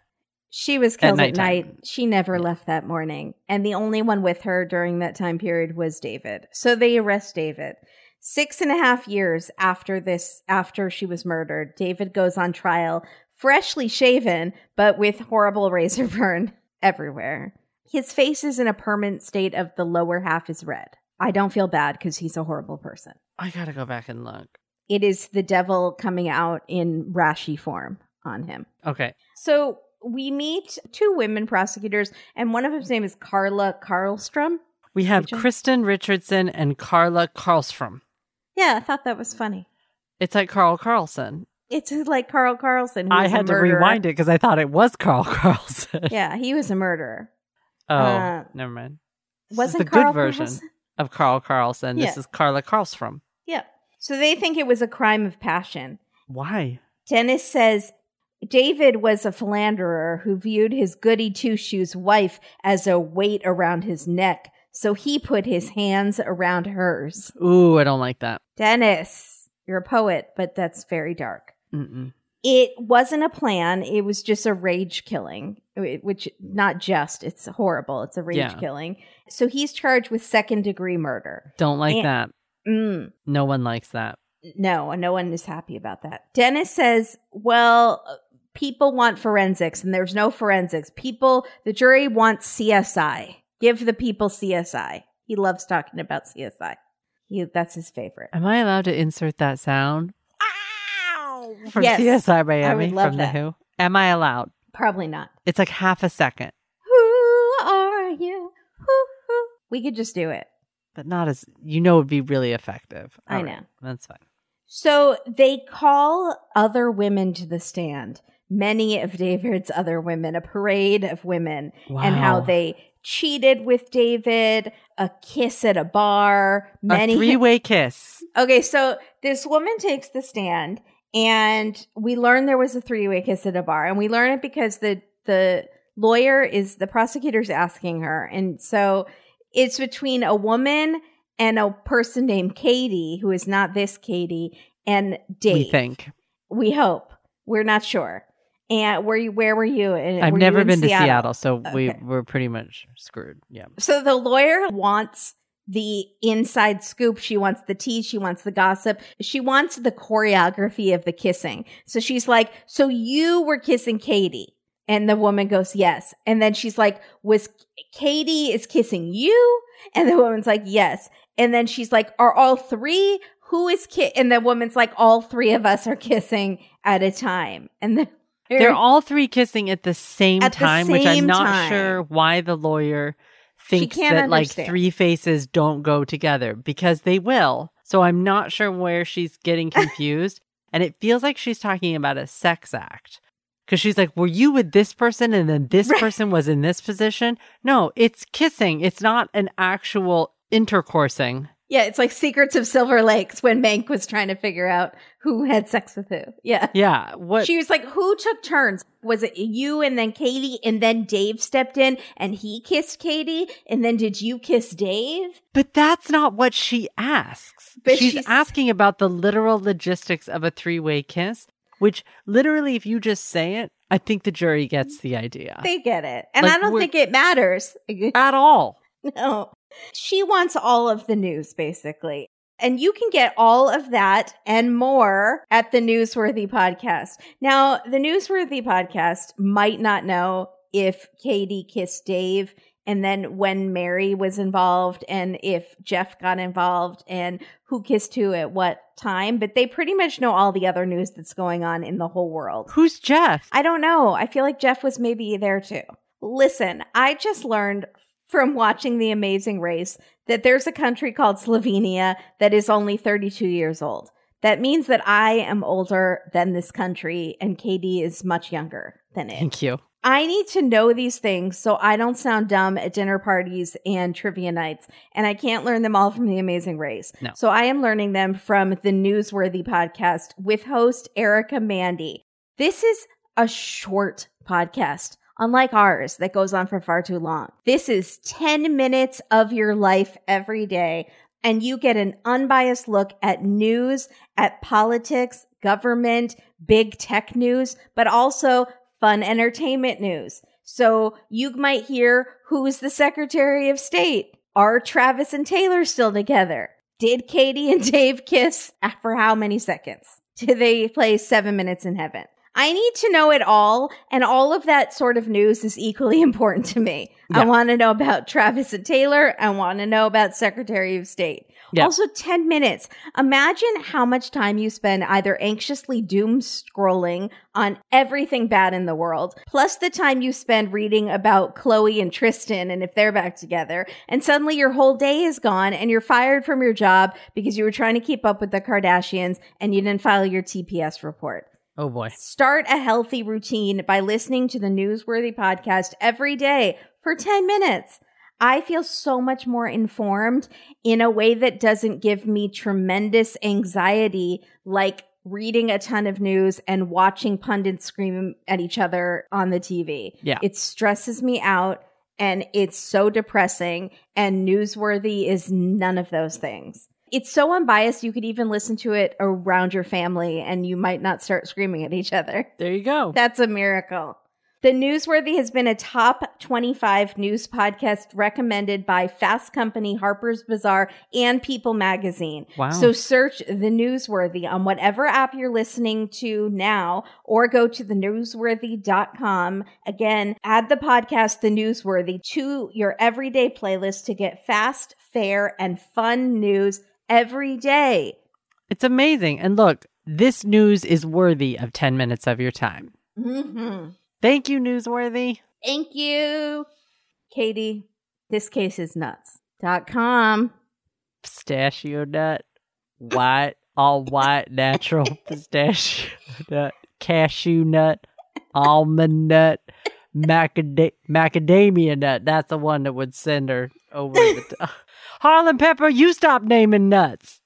She was killed at, nighttime. night. She never left that morning. And the only one with her during that time period was David. So they arrest David. Six and a half years after this, after she was murdered, David goes on trial, freshly shaven, but with horrible <laughs> razor burn everywhere. His face is in a permanent state of the lower half is red. I don't feel bad because he's a horrible person. I gotta go back and look. It is the devil coming out in rashy form on him. Okay. So we meet two women prosecutors, and one of them's name is Carla Karlstrom. We have one? Kristen Richardson and Carla Karlstrom. Yeah, I thought that was funny. It's like Carl Carlson. It's like Carl Carlson. I had to rewind it because I thought it was Carl <laughs> Carlson. Yeah, he was a murderer. oh, Uh, never mind. This Wasn't the Carl good version Carlson? of Carl Carlson. This Yeah. is Carla Karlstrom. So they think it was a crime of passion. Why? Dennis says David was a philanderer who viewed his goody two shoes wife as a weight around his neck, so he put his hands around hers. Ooh, I don't like that. Dennis, you're a poet, but that's very dark. Mm-mm. It wasn't a plan. It was just a rage killing, which not just, it's horrible. It's a rage Yeah. killing. So he's charged with second degree murder. Don't like And- that. Mm, No one likes that. no, no one is happy about that. Dennis says, well, uh, people want forensics and there's no forensics. People, the jury wants CSI. Give the people CSI. He loves talking about CSI. He, that's his favorite. Am I allowed to insert that sound? From Yes, CSI Miami I would love from that. The Who? Am I allowed? Probably not. It's like half a second. Who are you? who We could just do it. But not as you know would be really effective. I All know. that's fine. So they call other women to the stand. Many of David's other women, a parade of women, and how they cheated with David, a kiss at a bar, many a three-way kiss. Okay, so this woman takes the stand and we learn there was a three-way kiss at a bar and we learn it because the the lawyer is the prosecutor's asking her. And so it's between a woman and a person named Katie who is not this Katie and Dave. We think. We hope. We're not sure. And were you where were you? And I've were you never in been to Seattle, so we Okay. we're pretty much screwed. Yeah. So the lawyer wants the inside scoop. She wants the tea. She wants the gossip. She wants the choreography of the kissing. So she's like, so you were kissing Katie. And the woman goes, yes. And then she's like, was Katie is kissing you? And the woman's like, yes. And then she's like, are all three? Who is ki-? And the woman's like, all three of us are kissing at a time. And then They're all three kissing at the same At the time, which I'm not time. sure why the lawyer thinks that like three faces don't go together because they will. So I'm not sure where she's getting <laughs> confused. and it feels like she's talking about a sex act. Because she's like, were you with this person and then this Right. person was in this position? No, it's kissing. It's not an actual intercoursing. Yeah, it's like Secrets of Silver Lakes when Mank was trying to figure out who had sex with who. Yeah. Yeah. What? She was like, Who took turns? Was it you and then Katie and then Dave stepped in and he kissed Katie? And then did you kiss Dave? But that's not what she asks. But she's, she's- asking about the literal logistics of a three way kiss, which literally, if you just say it, I think the jury gets mm. the idea. They get it. And Like, I don't think it matters. <laughs> At all. No. She wants all of the news, basically. And you can get all of that and more at the Newsworthy podcast. Now, the Newsworthy podcast might not know if Katie kissed Dave and then when Mary was involved and if Jeff got involved and who kissed who at what time, but they pretty much know all the other news that's going on in the whole world. Who's Jeff? I don't know. I feel like Jeff was maybe there too. Listen, I just learned from watching The Amazing Race that there's a country called Slovenia that is only 32 years old. That means that I am older than this country and Katie is much younger than it. Thank you. I need to know these things so I don't sound dumb at dinner parties and trivia nights. And I can't learn them all from The Amazing Race. No. So I am learning them from the Newsworthy podcast with host Erica Mandy. This is a short podcast, unlike ours that goes on for far too long. This is 10 minutes of your life every day. And you get an unbiased look at news, at politics, government, big tech news, but also fun entertainment news. So you might hear who's the Secretary of State? Are Travis and Taylor still together? Did Katie and <laughs> Dave kiss ah, for how many seconds? Did they play seven minutes in heaven? I need to know it all, and all of that sort of news is equally <laughs> important to me. I want to know about Travis and Taylor. I want to know about Secretary of State. Yeah. Also, 10 minutes. Imagine how much time you spend either anxiously doom scrolling on everything bad in the world, plus the time you spend reading about Khloé and Tristan and if they're back together, and suddenly your whole day is gone and you're fired from your job because you were trying to keep up with the Kardashians and you didn't file your TPS report. Oh boy. Start a healthy routine by listening to the Newsworthy podcast every day for 10 minutes. I feel so much more informed in a way that doesn't give me tremendous anxiety, like reading a ton of news and watching pundits scream at each other on the TV. Yeah. It stresses me out and it's so depressing and newsworthy is none of those things. It's so unbiased you could even listen to it around your family and you might not start screaming at each other. There you go. That's a miracle. The Newsworthy has been a top 25 news podcast recommended by Fast Company, Harper's Bazaar, and People Magazine. Wow. So search The Newsworthy on whatever app you're listening to now or go to thenewsworthy.com. Again, add the podcast The Newsworthy to your everyday playlist to get fast, fair, and fun news every day. it's amazing. And look, this news is worthy of 10 minutes of your time. Mm-hmm. Thank you, Newsworthy. Thank you. Katie, this case is nuts. Dot com. Pistachio nut, white, all white, natural <laughs> pistachio nut, cashew nut, almond nut, macada- macadamia nut. That's the one that would send her over the top. <laughs> Harlan Pepper, you stop naming nuts.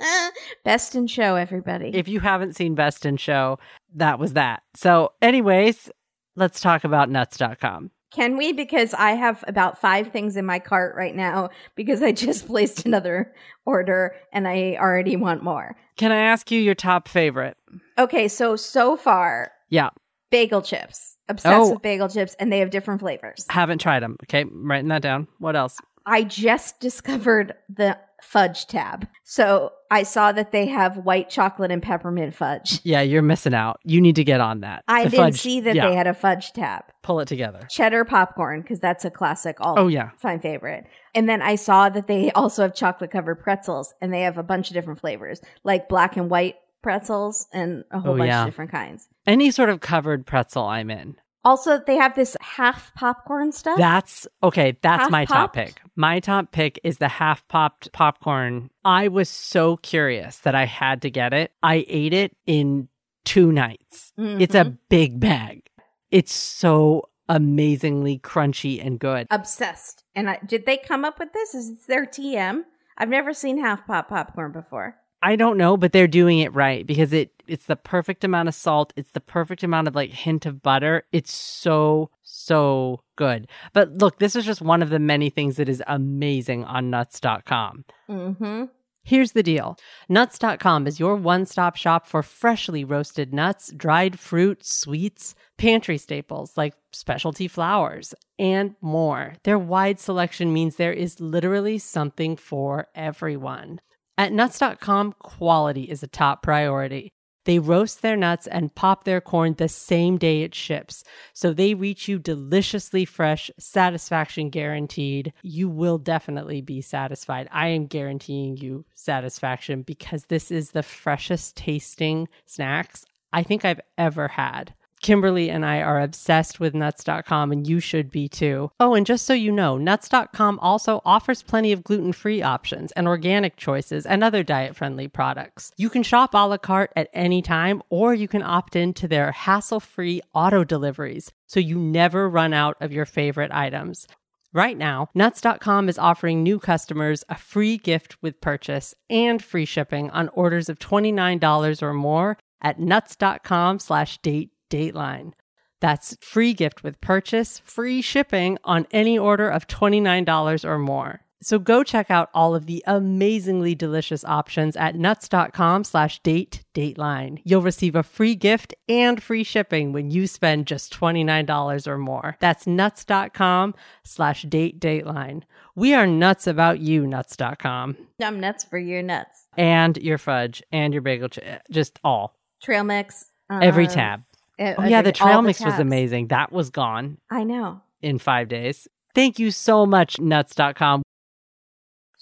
<laughs> Best in show, everybody. If you haven't seen Best in Show, that was that. So, anyways, let's talk about nuts.com. Can we? Because I have about five things in my cart right now because I just placed <laughs> another order and I already want more. Can I ask you your top favorite? Okay, so so far, Yeah, bagel chips. Obsessed Oh. with bagel chips, and they have different flavors. haven't tried them. Okay, I'm writing that down. What else? I just discovered the fudge tab. So I saw that they have white chocolate and peppermint fudge. <laughs> Yeah, you're missing out. You need to get on that. I The didn't fudge- see that yeah, they had a fudge tab. pull it together. Cheddar popcorn, because that's a classic all Oh yeah, time favorite. And then I saw that they also have chocolate covered pretzels and they have a bunch of different flavors, like black and white pretzels and a whole Oh, bunch yeah. of different kinds. any sort of covered pretzel, I'm in. Also, they have this half popcorn stuff. That's okay. That's Half my top pick. My top pick is the half popped popcorn. I was so curious that I had to get it. I ate it in two nights. It's a Mhm. big bag. It's so amazingly crunchy and good. obsessed. And I, did they come up with this? Is it their TM? I've never seen half pop popcorn before. I don't know, but they're doing it right because it it's the perfect amount of salt. It's the perfect amount of like hint of butter. It's so so good. But look, this is just one of the many things that is amazing on nuts.com. Mm-hmm. Here's the deal. Nuts.com is your one-stop shop for freshly roasted nuts, dried fruit, sweets, pantry staples like specialty flours, and more. Their wide selection means there is literally something for everyone. At nuts.com, quality is a top priority. They roast their nuts and pop their corn the same day it ships, so they reach you deliciously fresh, satisfaction guaranteed. You will definitely be satisfied. I am guaranteeing you satisfaction because this is the freshest tasting snacks I think I've ever had. Kimberly and I are obsessed with nuts.com and you should be too. Oh, and just so you know, nuts.com also offers plenty of gluten free options and organic choices and other diet friendly products. You can shop a la carte at any time or you can opt in to their hassle free auto deliveries so you never run out of your favorite items. Right now, nuts.com is offering new customers a free gift with purchase and free shipping on orders of $29 or more at nuts.com slash date dateline. That's free gift with purchase, free shipping on any order of $29 or more. So go check out all of the amazingly delicious options at nuts.com slash date dateline. You'll receive a free gift and free shipping when you spend just $29 or more. That's nuts.com slash date dateline. We are nuts about you, nuts.com. I'm nuts for your nuts. And your fudge and your bagel, ch- just all. Trail mix. Every um, tab. E- Oh, yeah, the trail the mix was amazing. That was gone I know. in five days. Thank you so much, nuts.com.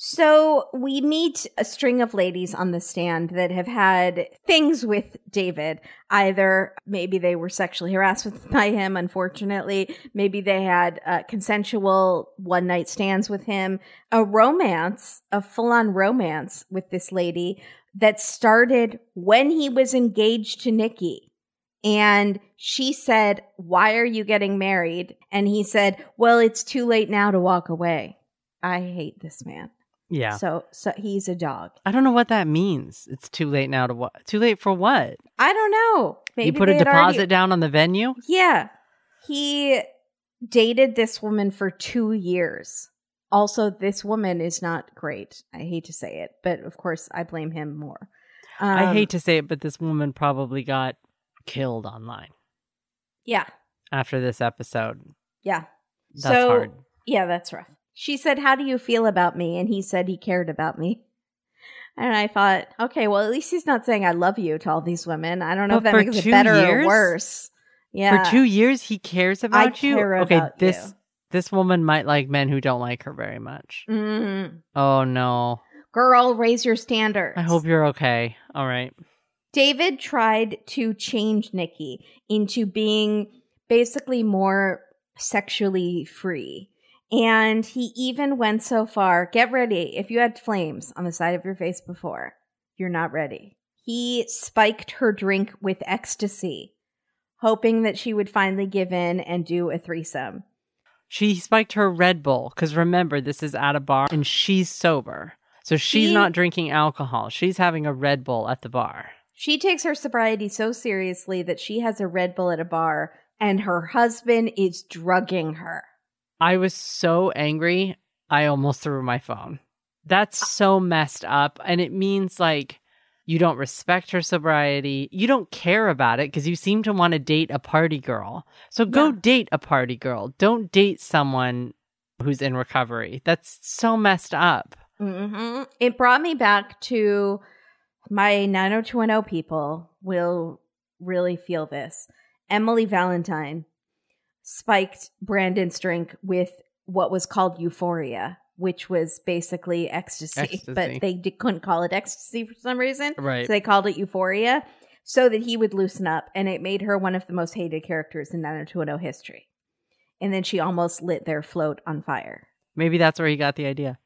So we meet a string of ladies on the stand that have had things with David. Either maybe they were sexually harassed <laughs> by him, unfortunately. Maybe they had uh, consensual one night stands with him. A romance, a full on romance with this lady that started when he was engaged to Nikki. And she said, Why are you getting married? And he said, Well, it's too late now to walk away. I hate this man. Yeah. So so he's a dog. I don't know what that means. It's too late now to what? Too late for what? I don't know. Maybe you put a deposit already- down on the venue? Yeah. He dated this woman for two years. Also, this woman is not great. I hate to say it, but of course, I blame him more. I Um, hate to say it, but this woman probably got killed online Yeah. after this episode. Yeah. That's so, hard. Yeah, that's rough. She said, How do you feel about me? And he said he cared about me. And I thought, okay, well, at least he's not saying I love you to all these women. I don't know But if that makes it better years? or worse. Yeah. For two years, he cares about you. care okay, about this you. this woman might like men who don't like her very much. Mm. Oh no! Girl, raise your standards. I hope you're okay. All right. David tried to change Nikki into being basically more sexually free. And he even went so far. Get ready. If you had flames on the side of your face before, you're not ready. He spiked her drink with ecstasy, hoping that she would finally give in and do a threesome. She spiked her Red Bull because remember, this is at a bar and she's sober. So she's He- not drinking alcohol. She's having a Red Bull at the bar. She takes her sobriety so seriously that she has a Red Bull at a bar and her husband is drugging her. I was so angry, I almost threw my phone. That's so messed up. And it means like you don't respect her sobriety. You don't care about it because you seem to want to date a party girl. So go Yeah. date a party girl. Don't date someone who's in recovery. That's so messed up. hmm It brought me back to my 90210 people will really feel this. Emily Valentine spiked Brandon's drink with what was called euphoria, which was basically ecstasy, Ecstasy. but they d- couldn't call it ecstasy for some reason. Right. So they called it euphoria so that he would loosen up, and it made her one of the most hated characters in 90210 history. And then she almost lit their float on fire. Maybe that's where he got the idea.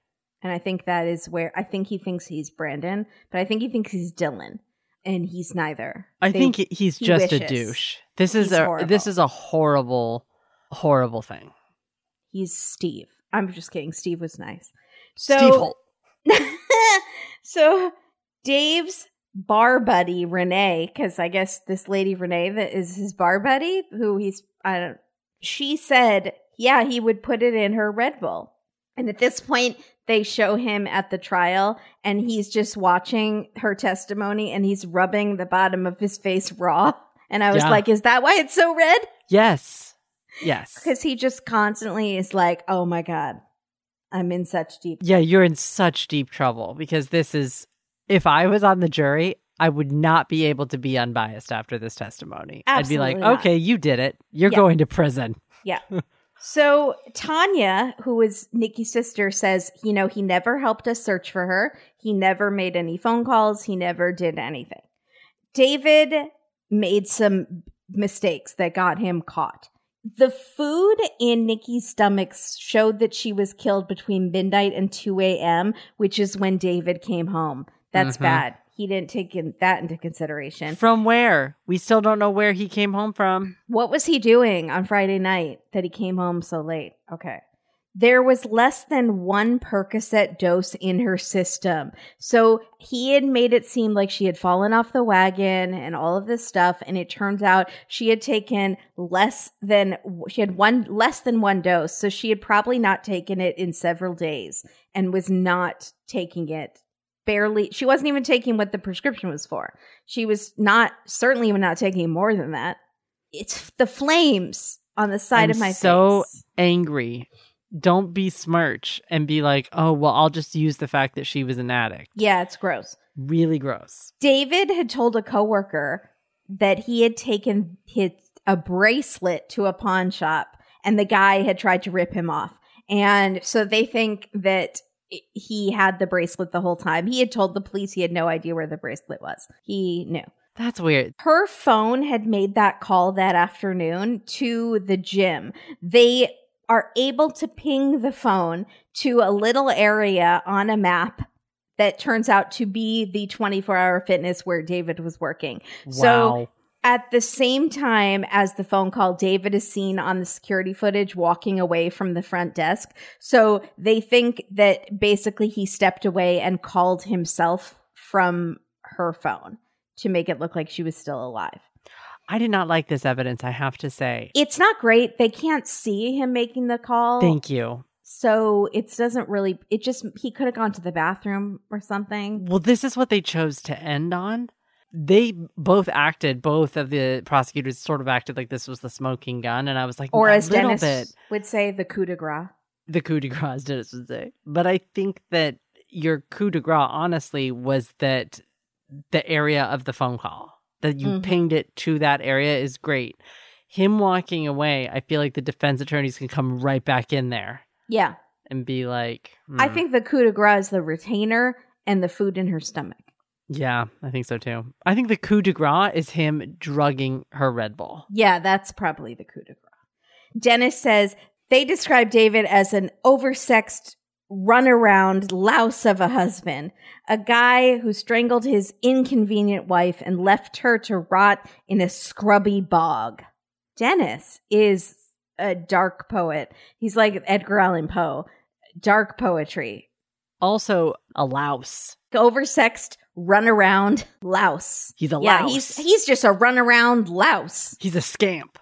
And I think that is where I think he thinks he's Brandon, but I think he thinks he's Dylan, and he's neither. I They- think he's he just a douche. This is He's a horrible. this is a horrible, horrible thing. he's Steve. I'm just kidding. Steve was nice. So, Steve Holt. <laughs> so Dave's bar buddy Renee, because I guess this lady Renee that is his bar buddy, who he's I don't. She said, yeah, he would put it in her Red Bull, and at this point, they show him at the trial, and he's just watching her testimony, and he's rubbing the bottom of his face raw. And I was Yeah. like, is that why it's so red? Yes. Yes. Because he just constantly is like, oh my god, I'm in such deep Yeah, you're in such deep trouble because this is if I was on the jury, I would not be able to be unbiased after this testimony. I'd be like, not. "Okay, you did it. You're Yeah. going to prison." <laughs> So Tanya, who is Nikki's sister, says, you know, he never helped us search for her. He never made any phone calls. He never did anything. David made some mistakes that got him caught. The food in Nikki's stomach showed that she was killed between midnight and 2 a.m., which is when David came home. That's Mhm. bad. He didn't take in, that into consideration. From where? We still don't know where he came home from. What was he doing on Friday night that he came home so late? Okay. There was less than one Percocet dose in her system. So he had made it seem like she had fallen off the wagon and all of this stuff. And it turns out she had taken less than, she had one, less than one dose. So she had probably not taken it in several days and was not taking it barely. She wasn't even taking what the prescription was for. She was not, certainly even not taking more than that it's the flames on the side I'm of my face so face. angry. Don't be smirch and be like, "Oh, well, I'll just use the fact that she was an addict." Yeah, it's gross. Really gross. David had told a coworker that he had taken his a bracelet to a pawn shop and the guy had tried to rip him off. And so they think that he had the bracelet the whole time. He had told the police he had no idea where the bracelet was. He knew. That's weird. her phone had made that call that afternoon to the gym. They are able to ping the phone to a little area on a map that turns out to be the 24 hour fitness where David was working. So Wow. At the same time as the phone call, David is seen on the security footage walking away from the front desk. So they think that basically he stepped away and called himself from her phone to make it look like she was still alive. I did not like this evidence, I have to say. It's not great. They can't see him making the call. Thank you. so it doesn't really, it just, he could have gone to the bathroom or something. Well, this is what they chose to end on. They both acted, both of the prosecutors sort of acted like this was the smoking gun. And I was like, Or as little Dennis bit. would say, the coup de grace. The coup de grace, as Dennis would say. But I think that your coup de grace, honestly, was that the area of the phone call, that you Mhm. pinged it to that area is great. Him walking away, I feel like the defense attorneys can come right back in there Yeah. and be like, I hmm. think the coup de grace is the retainer and the food in her stomach. Yeah, I think so too. I think the coup de grace is him drugging her Red Bull. Yeah, that's probably the coup de grace. Dennis says They describe David as an oversexed, runaround louse of a husband, a guy who strangled his inconvenient wife and left her to rot in a scrubby bog. Dennis is a dark poet. He's like Edgar Allan Poe. Dark poetry. Also, a louse. Oversexed, runaround louse. He's a yeah, louse. he's he's just a runaround louse. <laughs> He's a scamp.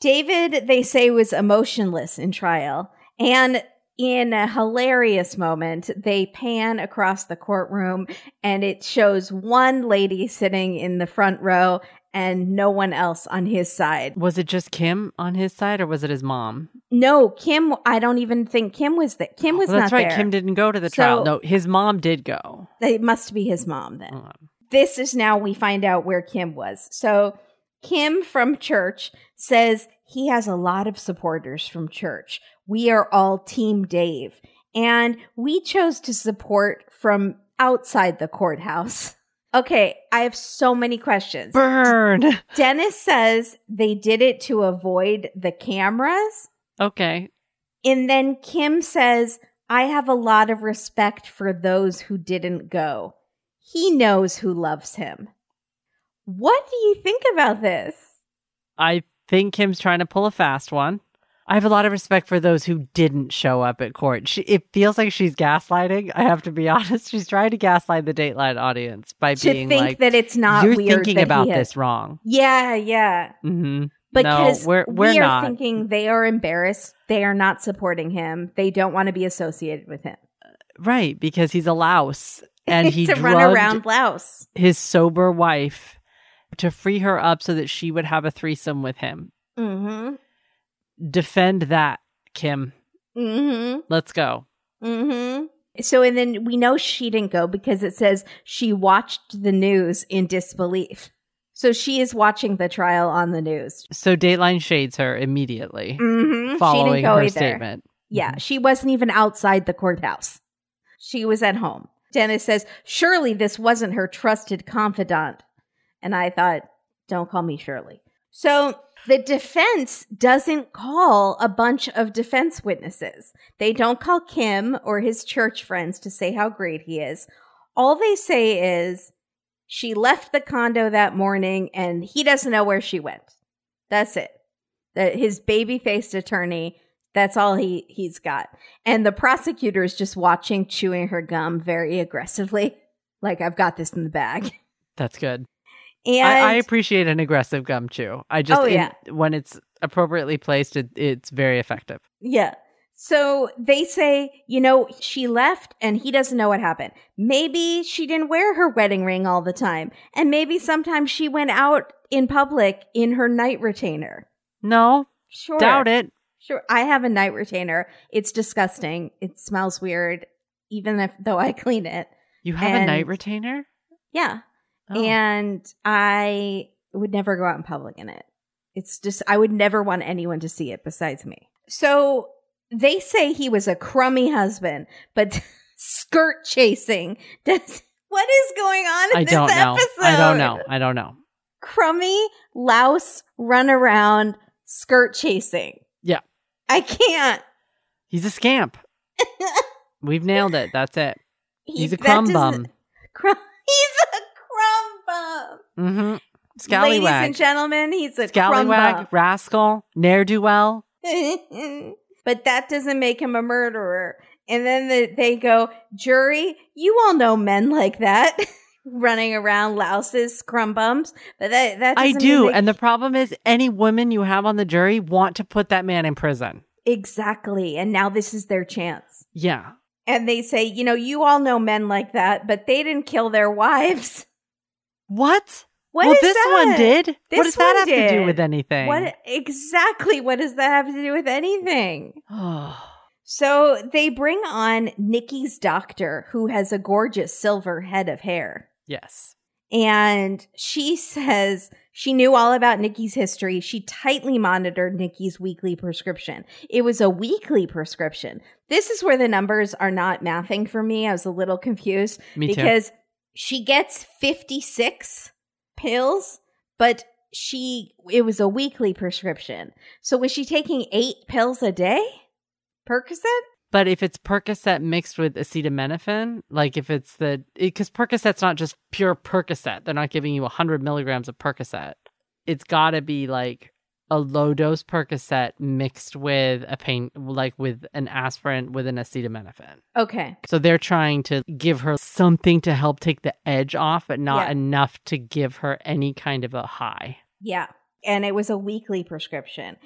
David, they say, was emotionless in trial. And in a hilarious moment, they pan across the courtroom and it shows one lady sitting in the front row and no one else on his side. Was it just Kim on his side or was it his mom? No, Kim, I don't even think Kim was that. Kim was Well, that's right. there. Kim didn't go to the So- trial. No, his mom did go. It must be his mom then. This is now we find out where Kim was. So Kim from church says he has a lot of supporters from church. We are all team Dave. And we chose to support from outside the courthouse. <laughs> Okay, I have so many questions. Burn. <laughs> Dennis says they did it to avoid the cameras. okay. And then Kim says, I have a lot of respect for those who didn't go. He knows who loves him. What do you think about this? I think Kim's trying to pull a fast one. I have a lot of respect for those who didn't show up at court. She, it feels like she's gaslighting. I have to be <laughs> honest. She's trying to gaslight the Dateline audience by to being think like, that it's not "You're thinking about this wrong." Yeah, yeah. hmm Because no, we're we're we are not. thinking they are embarrassed. They are not supporting him. They don't want to be associated with him. right because he's a louse <laughs> and he to run around blouse. his sober wife to free her up so that she would have a threesome with him. Mm-hmm. Defend that, Kim. Mm-hmm. Let's go. Mm-hmm. So and then we know she didn't go because it says she watched the news in disbelief. So she is watching the trial on the news. So Dateline shades her immediately, Mm-hmm. following she didn't go her either. statement. Yeah, she wasn't even outside the courthouse. She was at home. Dennis says, Surely this wasn't her trusted confidant. And I thought, Don't call me Shirley. So the defense doesn't call a bunch of defense witnesses. They don't call Kim or his church friends to say how great he is. All they say is, She left the condo that morning and he doesn't know where she went. That's it. That his baby faced attorney that's all he he's got. And the prosecutor is just watching, chewing her gum very aggressively, <laughs> like I've got this in the bag. That's good. And I, I appreciate an aggressive gum chew. I just Oh, yeah. when it's appropriately placed, it, it's very effective. yeah. So they say, you know, she left and he doesn't know what happened. Maybe she didn't wear her wedding ring all the time, and maybe sometimes she went out in public in her night retainer. No, Sure, doubt it. Sure, I have a night retainer. It's disgusting. It smells weird, even if though I clean it. You have a night retainer. Yeah. Oh. and I would never go out in public in it. It's just I would never want anyone to see it besides me. So they say he was a crummy husband, but <laughs> skirt chasing. Does what is going on in I this don't know. episode? I don't know. I don't know. Crummy louse run around skirt chasing. Yeah. I can't. He's a scamp. <laughs> We've nailed it. That's it. He- He's a crumb bum. Crumb, he's a crumb Mm-hmm. Ladies and gentlemen, he's a Scallywag, bum. rascal, ne'er do well. <laughs> but that doesn't make him a murderer. And then the, they go, jury, you all know men like that. <laughs> Running around louses, crumb bums, but that that I do. they- And the problem is, any women you have on the jury want to put that man in prison. exactly. And now this is their chance. Yeah. And they say, you know, you all know men like that, but they didn't kill their wives. What? What well, is this that? one did. This what does that have to do with anything? What exactly? What does that have to do with anything? <sighs> So they bring on Nikki's doctor, who has a gorgeous silver head of hair. yes. And she says she knew all about Nikki's history. She tightly monitored Nikki's weekly prescription. It was a weekly prescription. This is where the numbers are not mathing for me. I was a little confused Me too. because she gets 56 pills, but she it was a weekly prescription. So was she taking 8 pills a day? Percocet? But if it's Percocet mixed with acetaminophen, like if it's the because Percocet's not just pure Percocet, they're not giving you hundred milligrams of Percocet. It's got to be like a low dose Percocet mixed with a pain, like with an aspirin with an acetaminophen. Okay. So they're trying to give her something to help take the edge off, but not Yeah. enough to give her any kind of a high. Yeah. And it was a weekly prescription.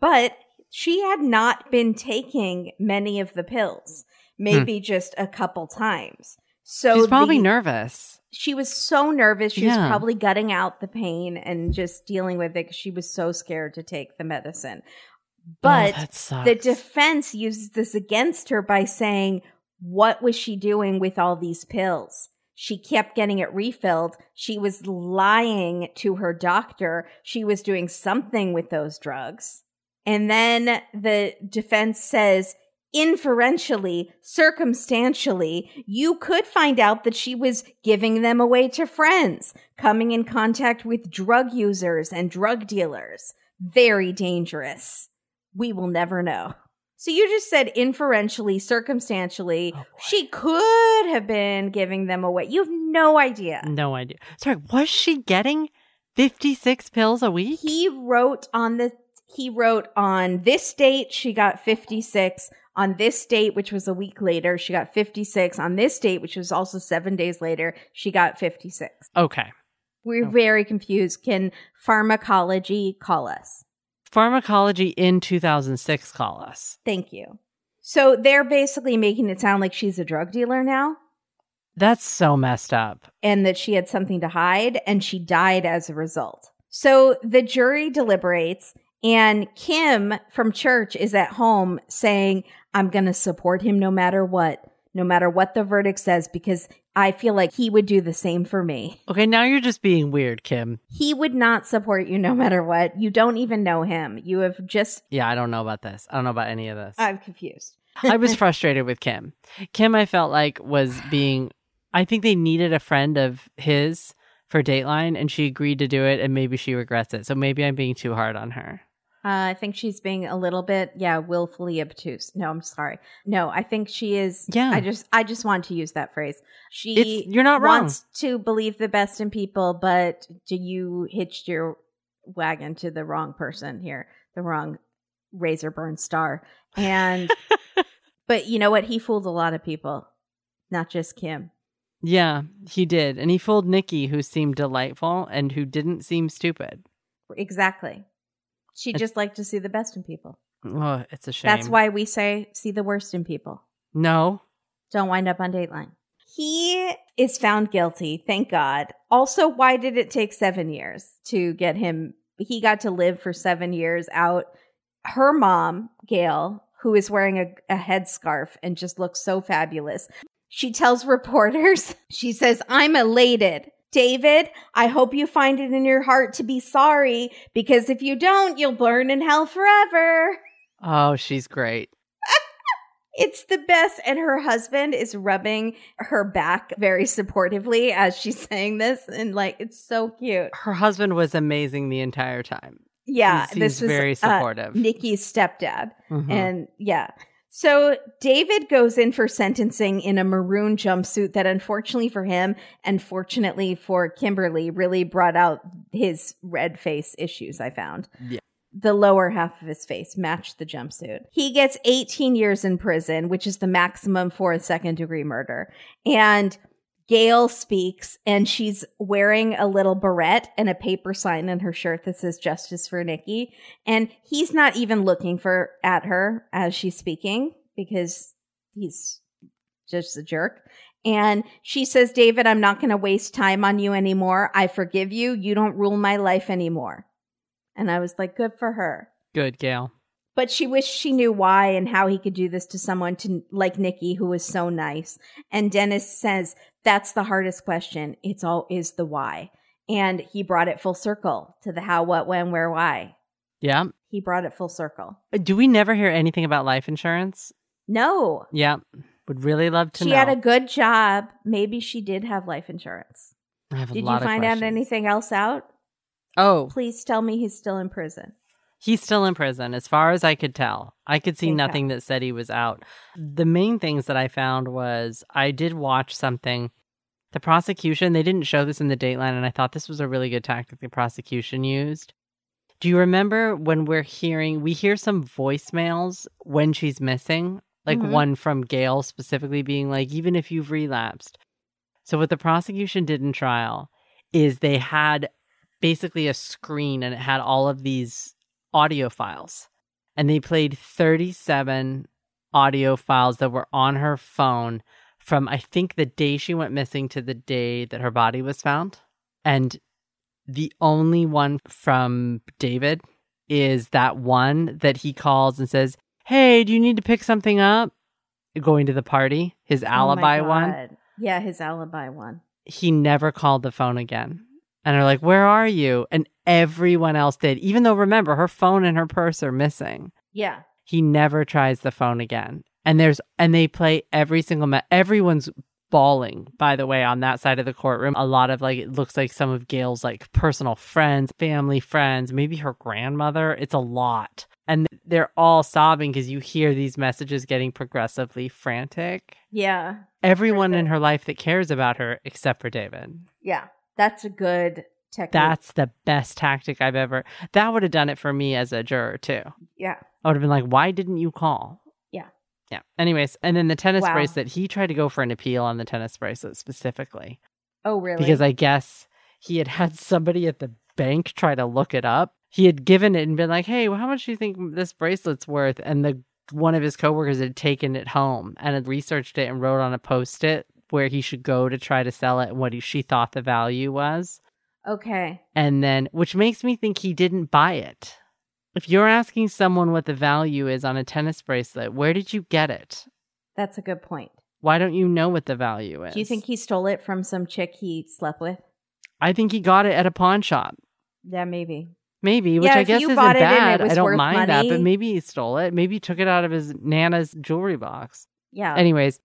But she had not been taking many of the pills, hmm. maybe just a couple times. So. She's probably the- nervous. she was so nervous. She was probably gutting out the pain and just dealing with it because she was so scared to take the medicine. Oh, but oh, that sucks. the defense uses this against her by saying, What was she doing with all these pills? She kept getting it refilled. She was lying to her doctor. She was doing something with those drugs. And then the defense says, inferentially, circumstantially, you could find out that she was giving them away to friends, coming in contact with drug users and drug dealers. Very dangerous. We will never know. So you just said inferentially, circumstantially, Oh, she could have been giving them away. You have no idea. no idea. Sorry, was she getting 56 pills a week? He wrote on the he wrote on this date she got 56 on this date which was a week later she got 56 on this date which was also 7 days later she got 56 okay. we're Oh. very confused can pharmacology call us Pharmacology in 2006 call us. thank you so they're basically making it sound like she's a drug dealer now That's so messed up. and that she had something to hide and she died as a result. So the jury deliberates and Kim from church is at home saying, I'm going to support him no matter what, no matter what the verdict says, because I feel like he would do the same for me. Okay, now you're just being weird, Kim. He would not support you no matter what. You don't even know him. You have just, Yeah, I don't know about this. I don't know about any of this. I'm confused. I was <laughs> frustrated with Kim. Kim, I felt like was being. I think they needed a friend of his for Dateline, and she agreed to do it, and maybe she regrets it. So maybe I'm being too hard on her. Uh, I think she's being a little bit, yeah, willfully obtuse. No, I'm sorry. No, I think she is. Yeah. I just, I just want to use that phrase. She, It's you're not wrong. wants to believe the best in people, but do you hitched your wagon to the wrong person here, the wrong razor burn star. And, <laughs> but you know what? He fooled a lot of people, not just Kim. Yeah, he did, and he fooled Nikki, who seemed delightful and who didn't seem stupid. Exactly. She It's- just liked to see the best in people. Oh, it's a shame. That's why we say see the worst in people. No, Don't wind up on Dateline. He is found guilty, thank God. Also, why did it take seven years to get him? He got to live for seven years out. Her mom, Gail, who is wearing a, a headscarf and just looks so fabulous, she tells reporters, <laughs> she says, I'm elated. David, I hope you find it in your heart to be sorry because if you don't, you'll burn in hell forever. oh, she's great. <laughs> It's the best. And her husband is rubbing her back very supportively as she's saying this. And like, it's so cute. Her husband was amazing the entire time. Yeah. He this was very uh, supportive. Nikki's stepdad. Mhm. And yeah. So David goes in for sentencing in a maroon jumpsuit that unfortunately for him and fortunately for Kimberly really brought out his red face issues, I found. Yeah. The lower half of his face matched the jumpsuit. He gets 18 years in prison, which is the maximum for a second degree murder. And Gail speaks and she's wearing a little barrette and a paper sign in her shirt that says justice for Nikki. And he's not even looking for at her as she's speaking because he's just a jerk. And she says, David, I'm not going to waste time on you anymore. I forgive you. You don't rule my life anymore. And I was like, good for her. Good, Gail. But she wished she knew why and how he could do this to someone to like Nikki, who was so nice. And Dennis says, that's the hardest question. It's all is the why. And he brought it full circle to the how, what, when, where, why. Yeah. He brought it full circle. Do we never hear anything about life insurance? No, Yeah. Would really love to know. she know. had a good job. Maybe she did have life insurance. I have a Did you lot of find out anything else out? Oh, Please tell me he's still in prison. He's still in prison, as far as I could tell. I could see nothing that said he was out. The main things that I found was I did watch something. The prosecution, they didn't show this in the Dateline, and I thought this was a really good tactic the prosecution used. Do you remember when we're hearing, we hear some voicemails when she's missing? Like Mhm. one from Gail specifically being like, even if you've relapsed. So, what the prosecution did in trial is they had basically a screen and it had all of these audio files. And they played 37 audio files that were on her phone from, I think, the day she went missing to the day that her body was found. And the only one from David is that one that he calls and says, Hey, do you need to pick something up? Going to the party, his Oh alibi one God. Yeah, his alibi one. he never called the phone again. And they're like, Where are you? And everyone else did. Even though, remember, her phone and her purse are missing. Yeah. He never tries the phone again. And there's, and they play every single, me- everyone's bawling, by the way, on that side of the courtroom. A lot of like, it looks like some of Gail's like personal friends, family friends, maybe her grandmother. It's a lot. And they're all sobbing because you hear these messages getting progressively frantic. Yeah. Everyone in her life that cares about her, except for David. Yeah. That's a good technique. That's the best tactic I've ever. That would have done it for me as a juror too. yeah. I would have been like, "Why didn't you call?" Yeah. Yeah. Anyways, and then the tennis Wow. bracelet. He tried to go for an appeal on the tennis bracelet specifically Oh, really? because I guess he had had somebody at the bank try to look it up. He had given it and been like, "Hey, well, how much do you think this bracelet's worth?" And the one of his coworkers had taken it home and had researched it and wrote on a post-it where he should go to try to sell it and what he, she thought the value was. Okay. and then which makes me think he didn't buy it. If you're asking someone what the value is on a tennis bracelet, where did you get it? That's a good point. Why don't you know what the value is? Do you think he stole it from some chick he slept with? I think he got it at a pawn shop. Yeah, maybe. Maybe, which Yeah, I guess isn't bought it and it bad. I don't mind that, but maybe he stole it. Maybe he took it out of his nana's jewelry box. Yeah. Anyways,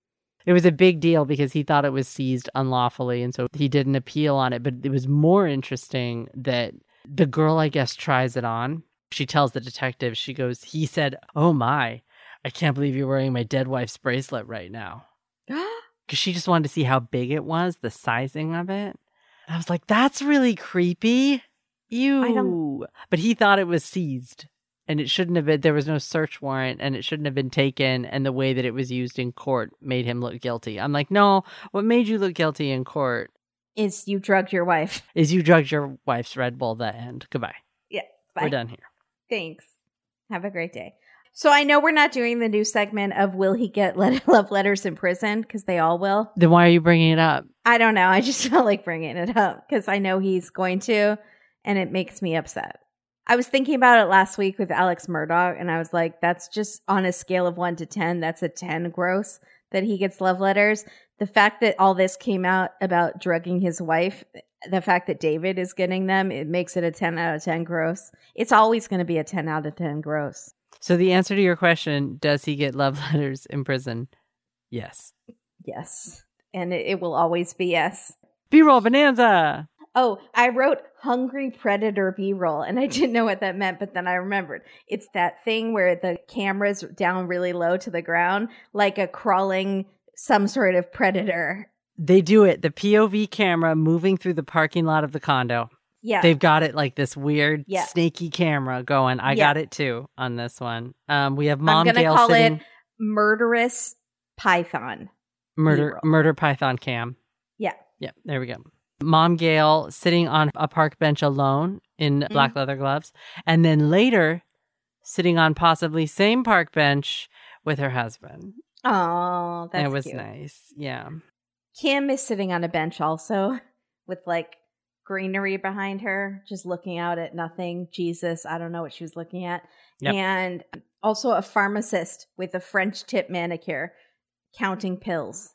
it was a big deal because he thought it was seized unlawfully, and so he did an appeal on it. But it was more interesting that the girl, I guess, tries it on. She tells the detective, she goes, he said, Oh my, I can't believe you're wearing my dead wife's bracelet right now. <gasps> Because she just wanted to see how big it was, the sizing of it. And I was like, That's really creepy. Ew. But he thought it was seized and it shouldn't have been there was no search warrant and it shouldn't have been taken and the way that it was used in court made him look guilty i'm like no what made you look guilty in court Is you drugged your wife. <laughs> is you drugged your wife's red bull that end goodbye Yeah. Bye. we're done here Thanks. Have a great day. So I know we're not doing the new segment of will he get let- <laughs> love letters in prison because they all will. then why are you bringing it up I don't know. I just <laughs> felt like bringing it up because I know he's going to, and it makes me upset. I was thinking about it last week with Alex Murdaugh, and I was like, that's just on a scale of one to 10, that's a 10 gross that he gets love letters. The fact that all this came out about drugging his wife, the fact that David is getting them, it makes it a 10 out of 10 gross. It's always going to be a 10 out of 10 gross. so the answer to your question does he get love <laughs> letters in prison yes Yes. And it, it will always be yes. b-roll bonanza Oh, I wrote hungry predator B roll and I didn't know what that meant, but then I remembered. It's that thing where the camera's down really low to the ground, like a crawling some sort of predator. they do it the pov camera moving through the parking lot of the condo Yeah. They've got it like this weird Yeah. snaky camera going. I Yeah. got it too on this one. Um, we have Mom I'm gonna call sitting it murderous python. murder B-roll. murder python cam. Yeah. Yeah, there we go. Mom Gail sitting on a park bench alone in Mm-hmm. black leather gloves, and then later sitting on possibly same park bench with her husband. Oh, that was cute. nice. Yeah. Kim is sitting on a bench also <laughs> with like greenery behind her, just looking out at nothing. Jesus, I don't know what she was looking at. Yep. And also a pharmacist with a French tip manicure counting pills.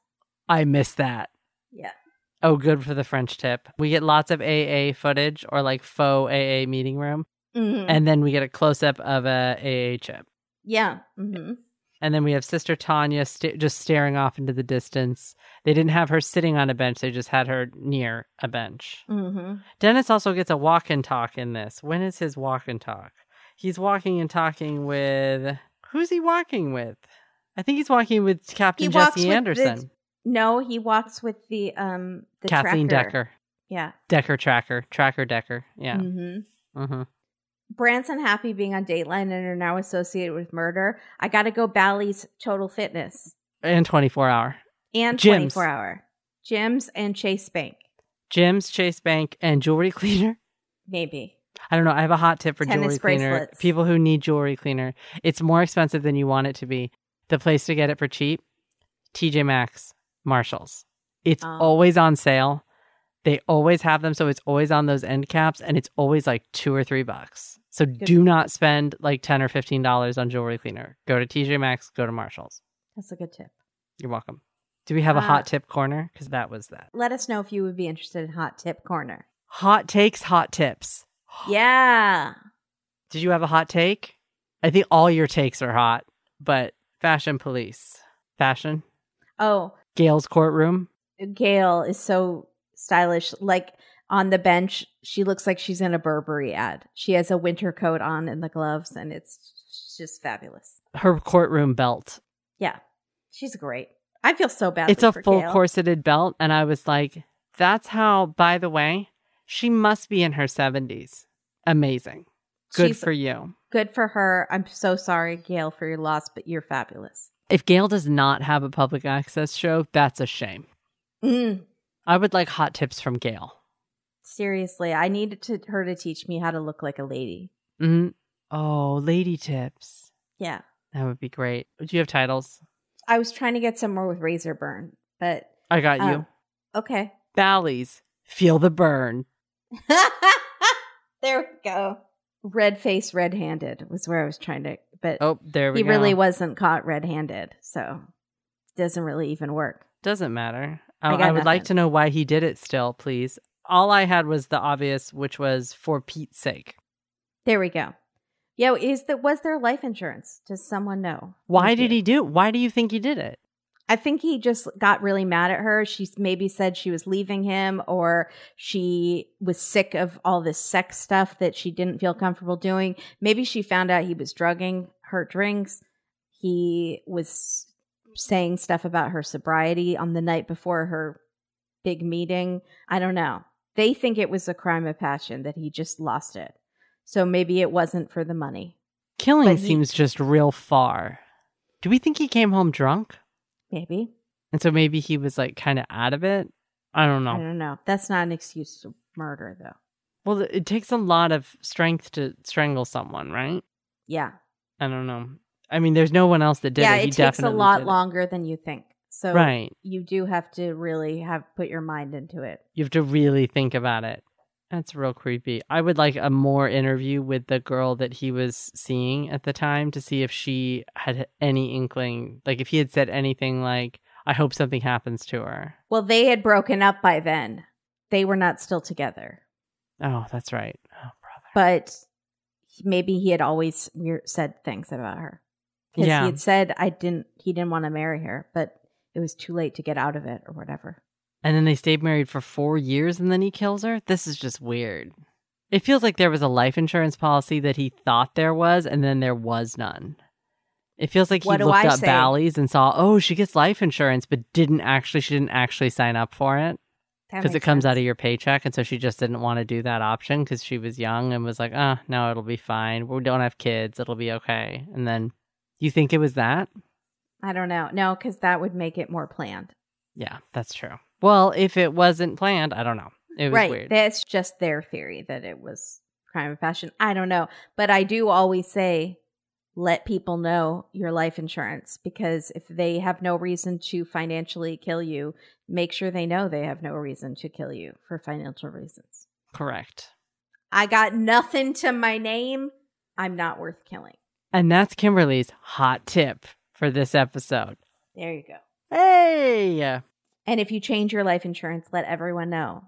I miss that. Yeah. Oh, good for the French tip. We get lots of AA footage or like faux AA meeting room. Mhm. and then we get a close up of a AA chip. yeah. hmm And then we have Sister Tanya st- just staring off into the distance. They didn't have her sitting on a bench, they just had her near a bench. Mm-hmm. Dennis also gets a walk and talk in this. When is his walk and talk? He's walking and talking with. Who's he walking with? I think he's walking with Captain He Jesse Anderson. No, he walks with the um the Kathleen tracker. Decker. Yeah. Decker Tracker. Tracker Decker. Yeah. Mm-hmm. hmm Brands unhappy being on Dateline and are now associated with murder. I got to go Bally's Total Fitness And 24 hour. and Gyms. 24 hour gyms and Chase Bank. Gyms, Chase Bank, and jewelry <laughs> cleaner. Maybe. I don't know. I have a hot tip for Tennis jewelry cleaner. bracelets. People who need jewelry cleaner. It's more expensive than you want it to be. The place to get it for cheap, TJ Maxx, Marshalls. It's Oh. always on sale. They always have them, so it's always on those end caps, and it's always like two or three bucks. So do not spend like ten or fifteen dollars on jewelry cleaner. Go to TJ Maxx, go to Marshalls. That's a good tip. You're welcome. Do we have a Uh, hot tip corner? Because that was that. Let us know if you would be interested in Hot Tip Corner. Hot takes, hot tips. <gasps> Yeah. Did you have a hot take? I think all your takes are hot, but fashion police. Fashion? Oh, Gail's courtroom? Gail is so stylish. Like on the bench, she looks like she's in a Burberry ad. She has a winter coat on and the gloves, and it's just fabulous. Her courtroom belt. Yeah, she's great. I feel so bad. It's a full Gail. corseted belt. And I was like, that's how, by the way, she must be in her 70s. Amazing. Good She's for you. Good for her. I'm so sorry, Gail, for your loss, but you're fabulous. If Gail does not have a public access show, that's a shame. Mm, I would like hot tips from Gail. seriously, I needed to, her to teach me how to look like a lady. hmm Oh, lady tips. Yeah. That would be great. Do you have titles? I was trying to get somewhere with razor burn, but I got you. um, okay. Bally's. Feel the burn. <laughs> there we go. Red face, red handed was where I was trying to, but Oh, there we he go. really wasn't caught red handed. So it doesn't really even work. Doesn't matter. I oh, I, I would like to know why he did it still, please. All I had was the obvious, which was for Pete's sake. There we go. Yeah, is that was there life insurance? Does someone know? Why did he do it? Why do you think he did it? I think he just got really mad at her. She maybe said she was leaving him or she was sick of all this sex stuff that she didn't feel comfortable doing. Maybe she found out he was drugging her drinks. He was saying stuff about her sobriety on the night before her big meeting. I don't know. They think it was a crime of passion that he just lost it. So maybe it wasn't for the money. Killing But he- seems just real far. Do we think he came home drunk? Maybe. And so maybe he was like kind of out of it? I don't know. I don't know. That's not an excuse to murder, though. Well, it takes a lot of strength to strangle someone, right? Yeah. I don't know. I mean, there's no one else that did yeah, it. He it takes a lot longer than you think. So Right. you do have to really have put your mind into it. You have to really think about it. That's real creepy. I would like a more interview with the girl that he was seeing at the time to see if she had any inkling, like if he had said anything like, I hope something happens to her. Well, they had broken up by then. They were not still together. Oh, that's right. Oh, brother. But maybe he had always said things about her. Because Yeah. he had said I didn't he didn't want to marry her, but it was too late to get out of it or whatever. And then they stayed married for four years and then he kills her? This is just weird. It feels like there was a life insurance policy that he thought there was and then there was none. It feels like he What looked up say? Bally's and saw, oh, she gets life insurance, but didn't actually, she didn't actually sign up for it. Because it comes out of your paycheck and so she just didn't want to do that option because she was young and was like ah no it'll be fine we don't have kids it'll be okay and then you think it was that I don't know. No, because that would make it more planned. yeah that's true well if it wasn't planned i don't know it was right. weird That's just their theory that it was crime of passion. I don't know. But I do always say let people know your life insurance because if they have no reason to financially kill you, make sure they know they have no reason to kill you for financial reasons. correct I got nothing to my name. I'm not worth killing. and that's kimberly's hot tip for this episode There you go. hey And if you change your life insurance, let everyone know.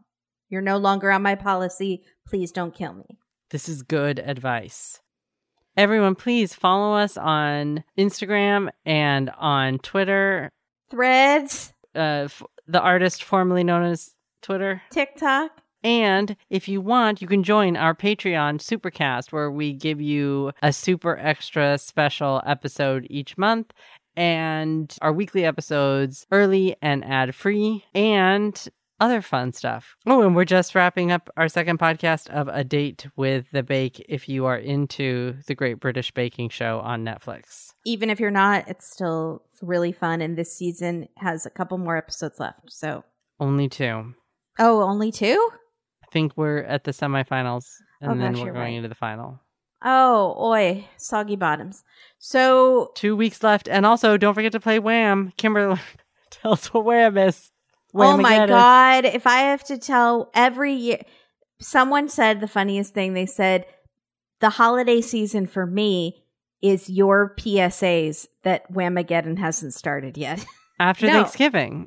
You're no longer on my policy. Please don't kill me. this is good advice Everyone, please follow us on Instagram and on Twitter. Threads, Uh, f- the artist formerly known as Twitter. TikTok. And if you want, you can join our Patreon Supercast, where we give you a super extra special episode each month and our weekly episodes early and ad free and other fun stuff. Oh, and we're just wrapping up our second podcast of A Date with the Bake if you are into the Great British Baking Show on Netflix. Even if you're not, it's still really fun. And this season has a couple more episodes left. So, Only two. oh, only two? I think we're at the semifinals and Oh, then gosh, we're going right. into the final. Oh, oi, soggy bottoms. So, Two weeks left. And also, don't forget to play Wham. Kimberly, <laughs> tell us what Wham is. oh my God, if I have to tell every year, someone said the funniest thing. They said, the holiday season for me is your PSAs that Whamageddon hasn't started yet. <laughs> After No. Thanksgiving.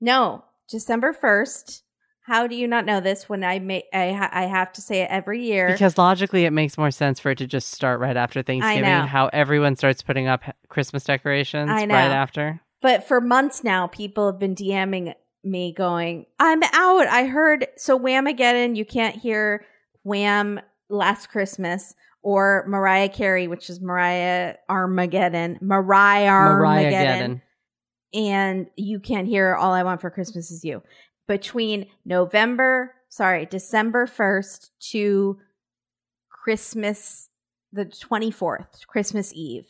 no, December 1st. How do you not know this when I make I, ha- I have to say it every year? Because logically, it makes more sense for it to just start right after Thanksgiving. know. How everyone starts putting up Christmas decorations I know. right after. But for months now, people have been DMing me going, I'm out. I heard, so Whamageddon, you can't hear Wham Last Christmas or Mariah Carey, which is Mariah Armageddon, Mariah Mariah Armageddon. Geddon. And you can't hear All I Want for Christmas Is You. Between November, sorry, December 1st to Christmas, the 24th, Christmas Eve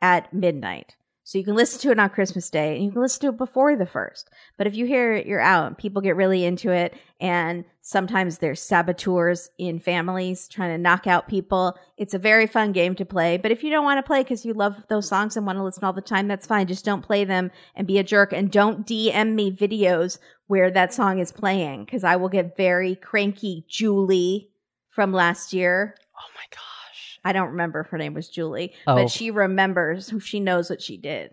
at midnight. So you can listen to it on Christmas Day and you can listen to it before the first. But if you hear it, you're out. People get really into it. And sometimes there's saboteurs in families trying to knock out people. It's a very fun game to play. But if you don't want to play because you love those songs and want to listen all the time, that's fine. Just don't play them and be a jerk. And don't DM me videos where that song is playing because I will get very cranky. Julie from last year. Oh my gosh. I don't remember if her name was Julie, Oh. but she remembers who she knows what she did.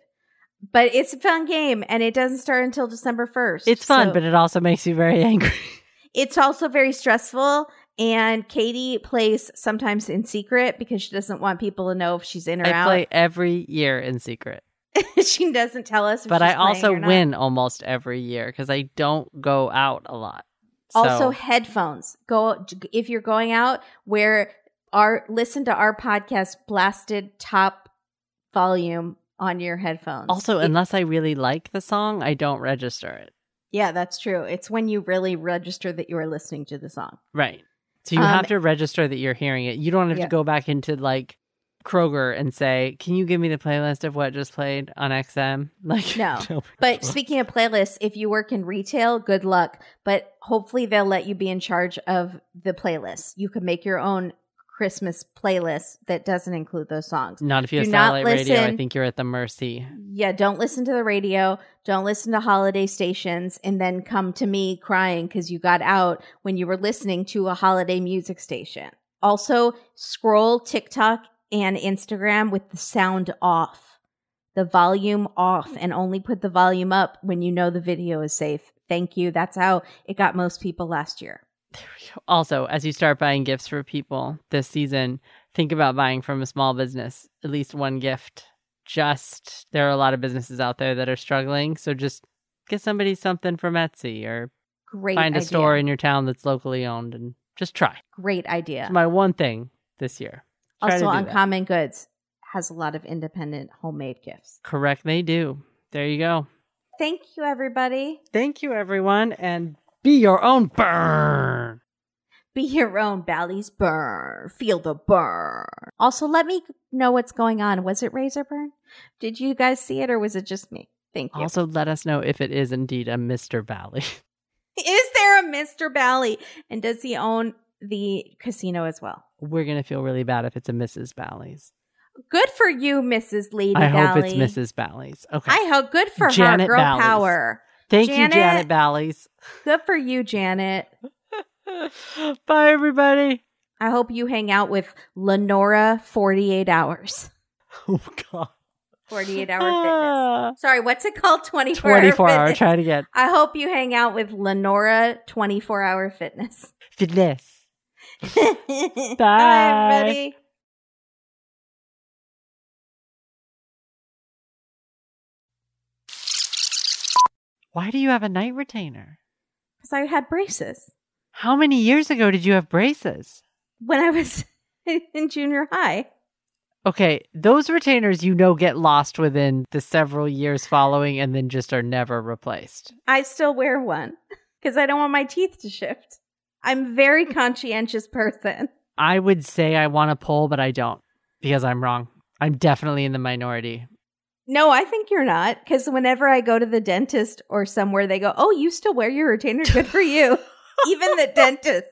But it's a fun game and it doesn't start until December 1st. It's fun, So but it also makes you very <laughs> angry. it's also very stressful. And Katie plays sometimes in secret because she doesn't want people to know if she's in or I out. play every year in secret. <laughs> she doesn't tell us. If But I also win almost every year because I don't go out a lot. Also, headphones. Go if you're going out. Where our listen to our podcast blasted top volume on your headphones. also, It- unless I really like the song, I don't register it. Yeah, that's true. It's when you really register that you are listening to the song. Right. So you Um, have to register that you're hearing it. You don't have Yeah. to go back into like Kroger and say, "Can you give me the playlist of what just played on XM?" <laughs> Like, No. <laughs> But speaking of playlists, if you work in retail, good luck. But hopefully they'll let you be in charge of the playlist. You can make your own Christmas playlist that doesn't include those songs. not if you have do satellite radio, I think you're at the mercy. Yeah, don't listen to the radio. Don't listen to holiday stations and then come to me crying because you got out when you were listening to a holiday music station. Also, scroll TikTok and Instagram with the sound off, the volume off, and only put the volume up when you know the video is safe. Thank you. That's how it got most people last year. Also, as you start buying gifts for people this season, think about buying from a small business, at least one gift. Just there are a lot of businesses out there that are struggling, so just get somebody something from Etsy or Great find a idea. store in your town that's locally owned and just try. Great idea. It's my one thing this year. Try Also, to do that. Uncommon Goods has a lot of independent homemade gifts. Correct, they do. There you go. Thank you, everybody. Thank you, everyone, and be your own burn. Be your own Bally's burn. Feel the burn. Also, let me know what's going on. Was it Razor Burn? Did you guys see it or was it just me? Thank you. Also, let us know if it is indeed a Mr. Bally. <laughs> Is there a Mr. Bally? And does he own the casino as well? We're gonna feel really bad if it's a Mrs. Bally's. Good for you, Mrs. Lady I hope it's Mrs. Bally's. Okay. I hope good for Janet her. Girl Bally's. power. Thank Janet- you, Janet Bally's. Good for you, Janet. <laughs> Bye, everybody. I hope you hang out with Lenora 48 hours. <laughs> Oh God. 48 hour fitness. Ah. Sorry, what's it called? 24 hour 24 hour. fitness. Try it again. I hope you hang out with Lenora 24 hour fitness. Fitness. <laughs> Bye. Bye, everybody. Why do you have a night retainer? Because I had braces. How many years ago did you have braces? When I was <laughs> in junior high. Okay, those retainers you know get lost within the several years following and then just are never replaced. I still wear one because I don't want my teeth to shift. I'm a very conscientious person. I would say I want to pull, but I don't because I'm wrong. I'm definitely in the minority. No, I think you're not because whenever I go to the dentist or somewhere, they go, "Oh, you still wear your retainer? Good for you." <laughs> Even the dentist,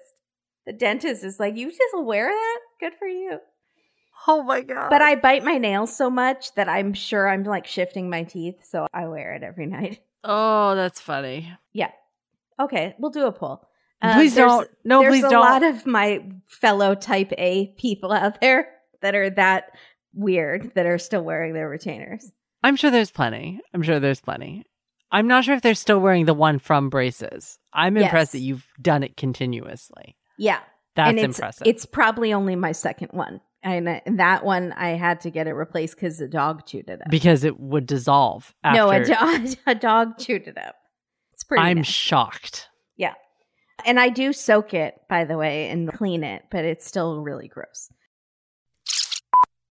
the dentist is like, "You still wear that? Good for you." Oh my god. But I bite my nails so much that I'm sure I'm like shifting my teeth, so I wear it every night. Oh, that's funny. Yeah. Okay, we'll do a poll. Uh, please don't. No, please don't. There's a lot of my fellow type A people out there that are that weird that are still wearing their retainers. I'm sure there's plenty. I'm sure there's plenty. I'm not sure if they're still wearing the one from braces. I'm impressed Yes. that you've done it continuously. Yeah. That's and it's, impressive. It's probably only my second one. And that one I had to get it replaced because the dog chewed it up. because it would dissolve after. No, a, do- <laughs> a dog chewed it up. It's pretty. I'm nasty. shocked. And I do soak it, by the way, and clean it, but it's still really gross.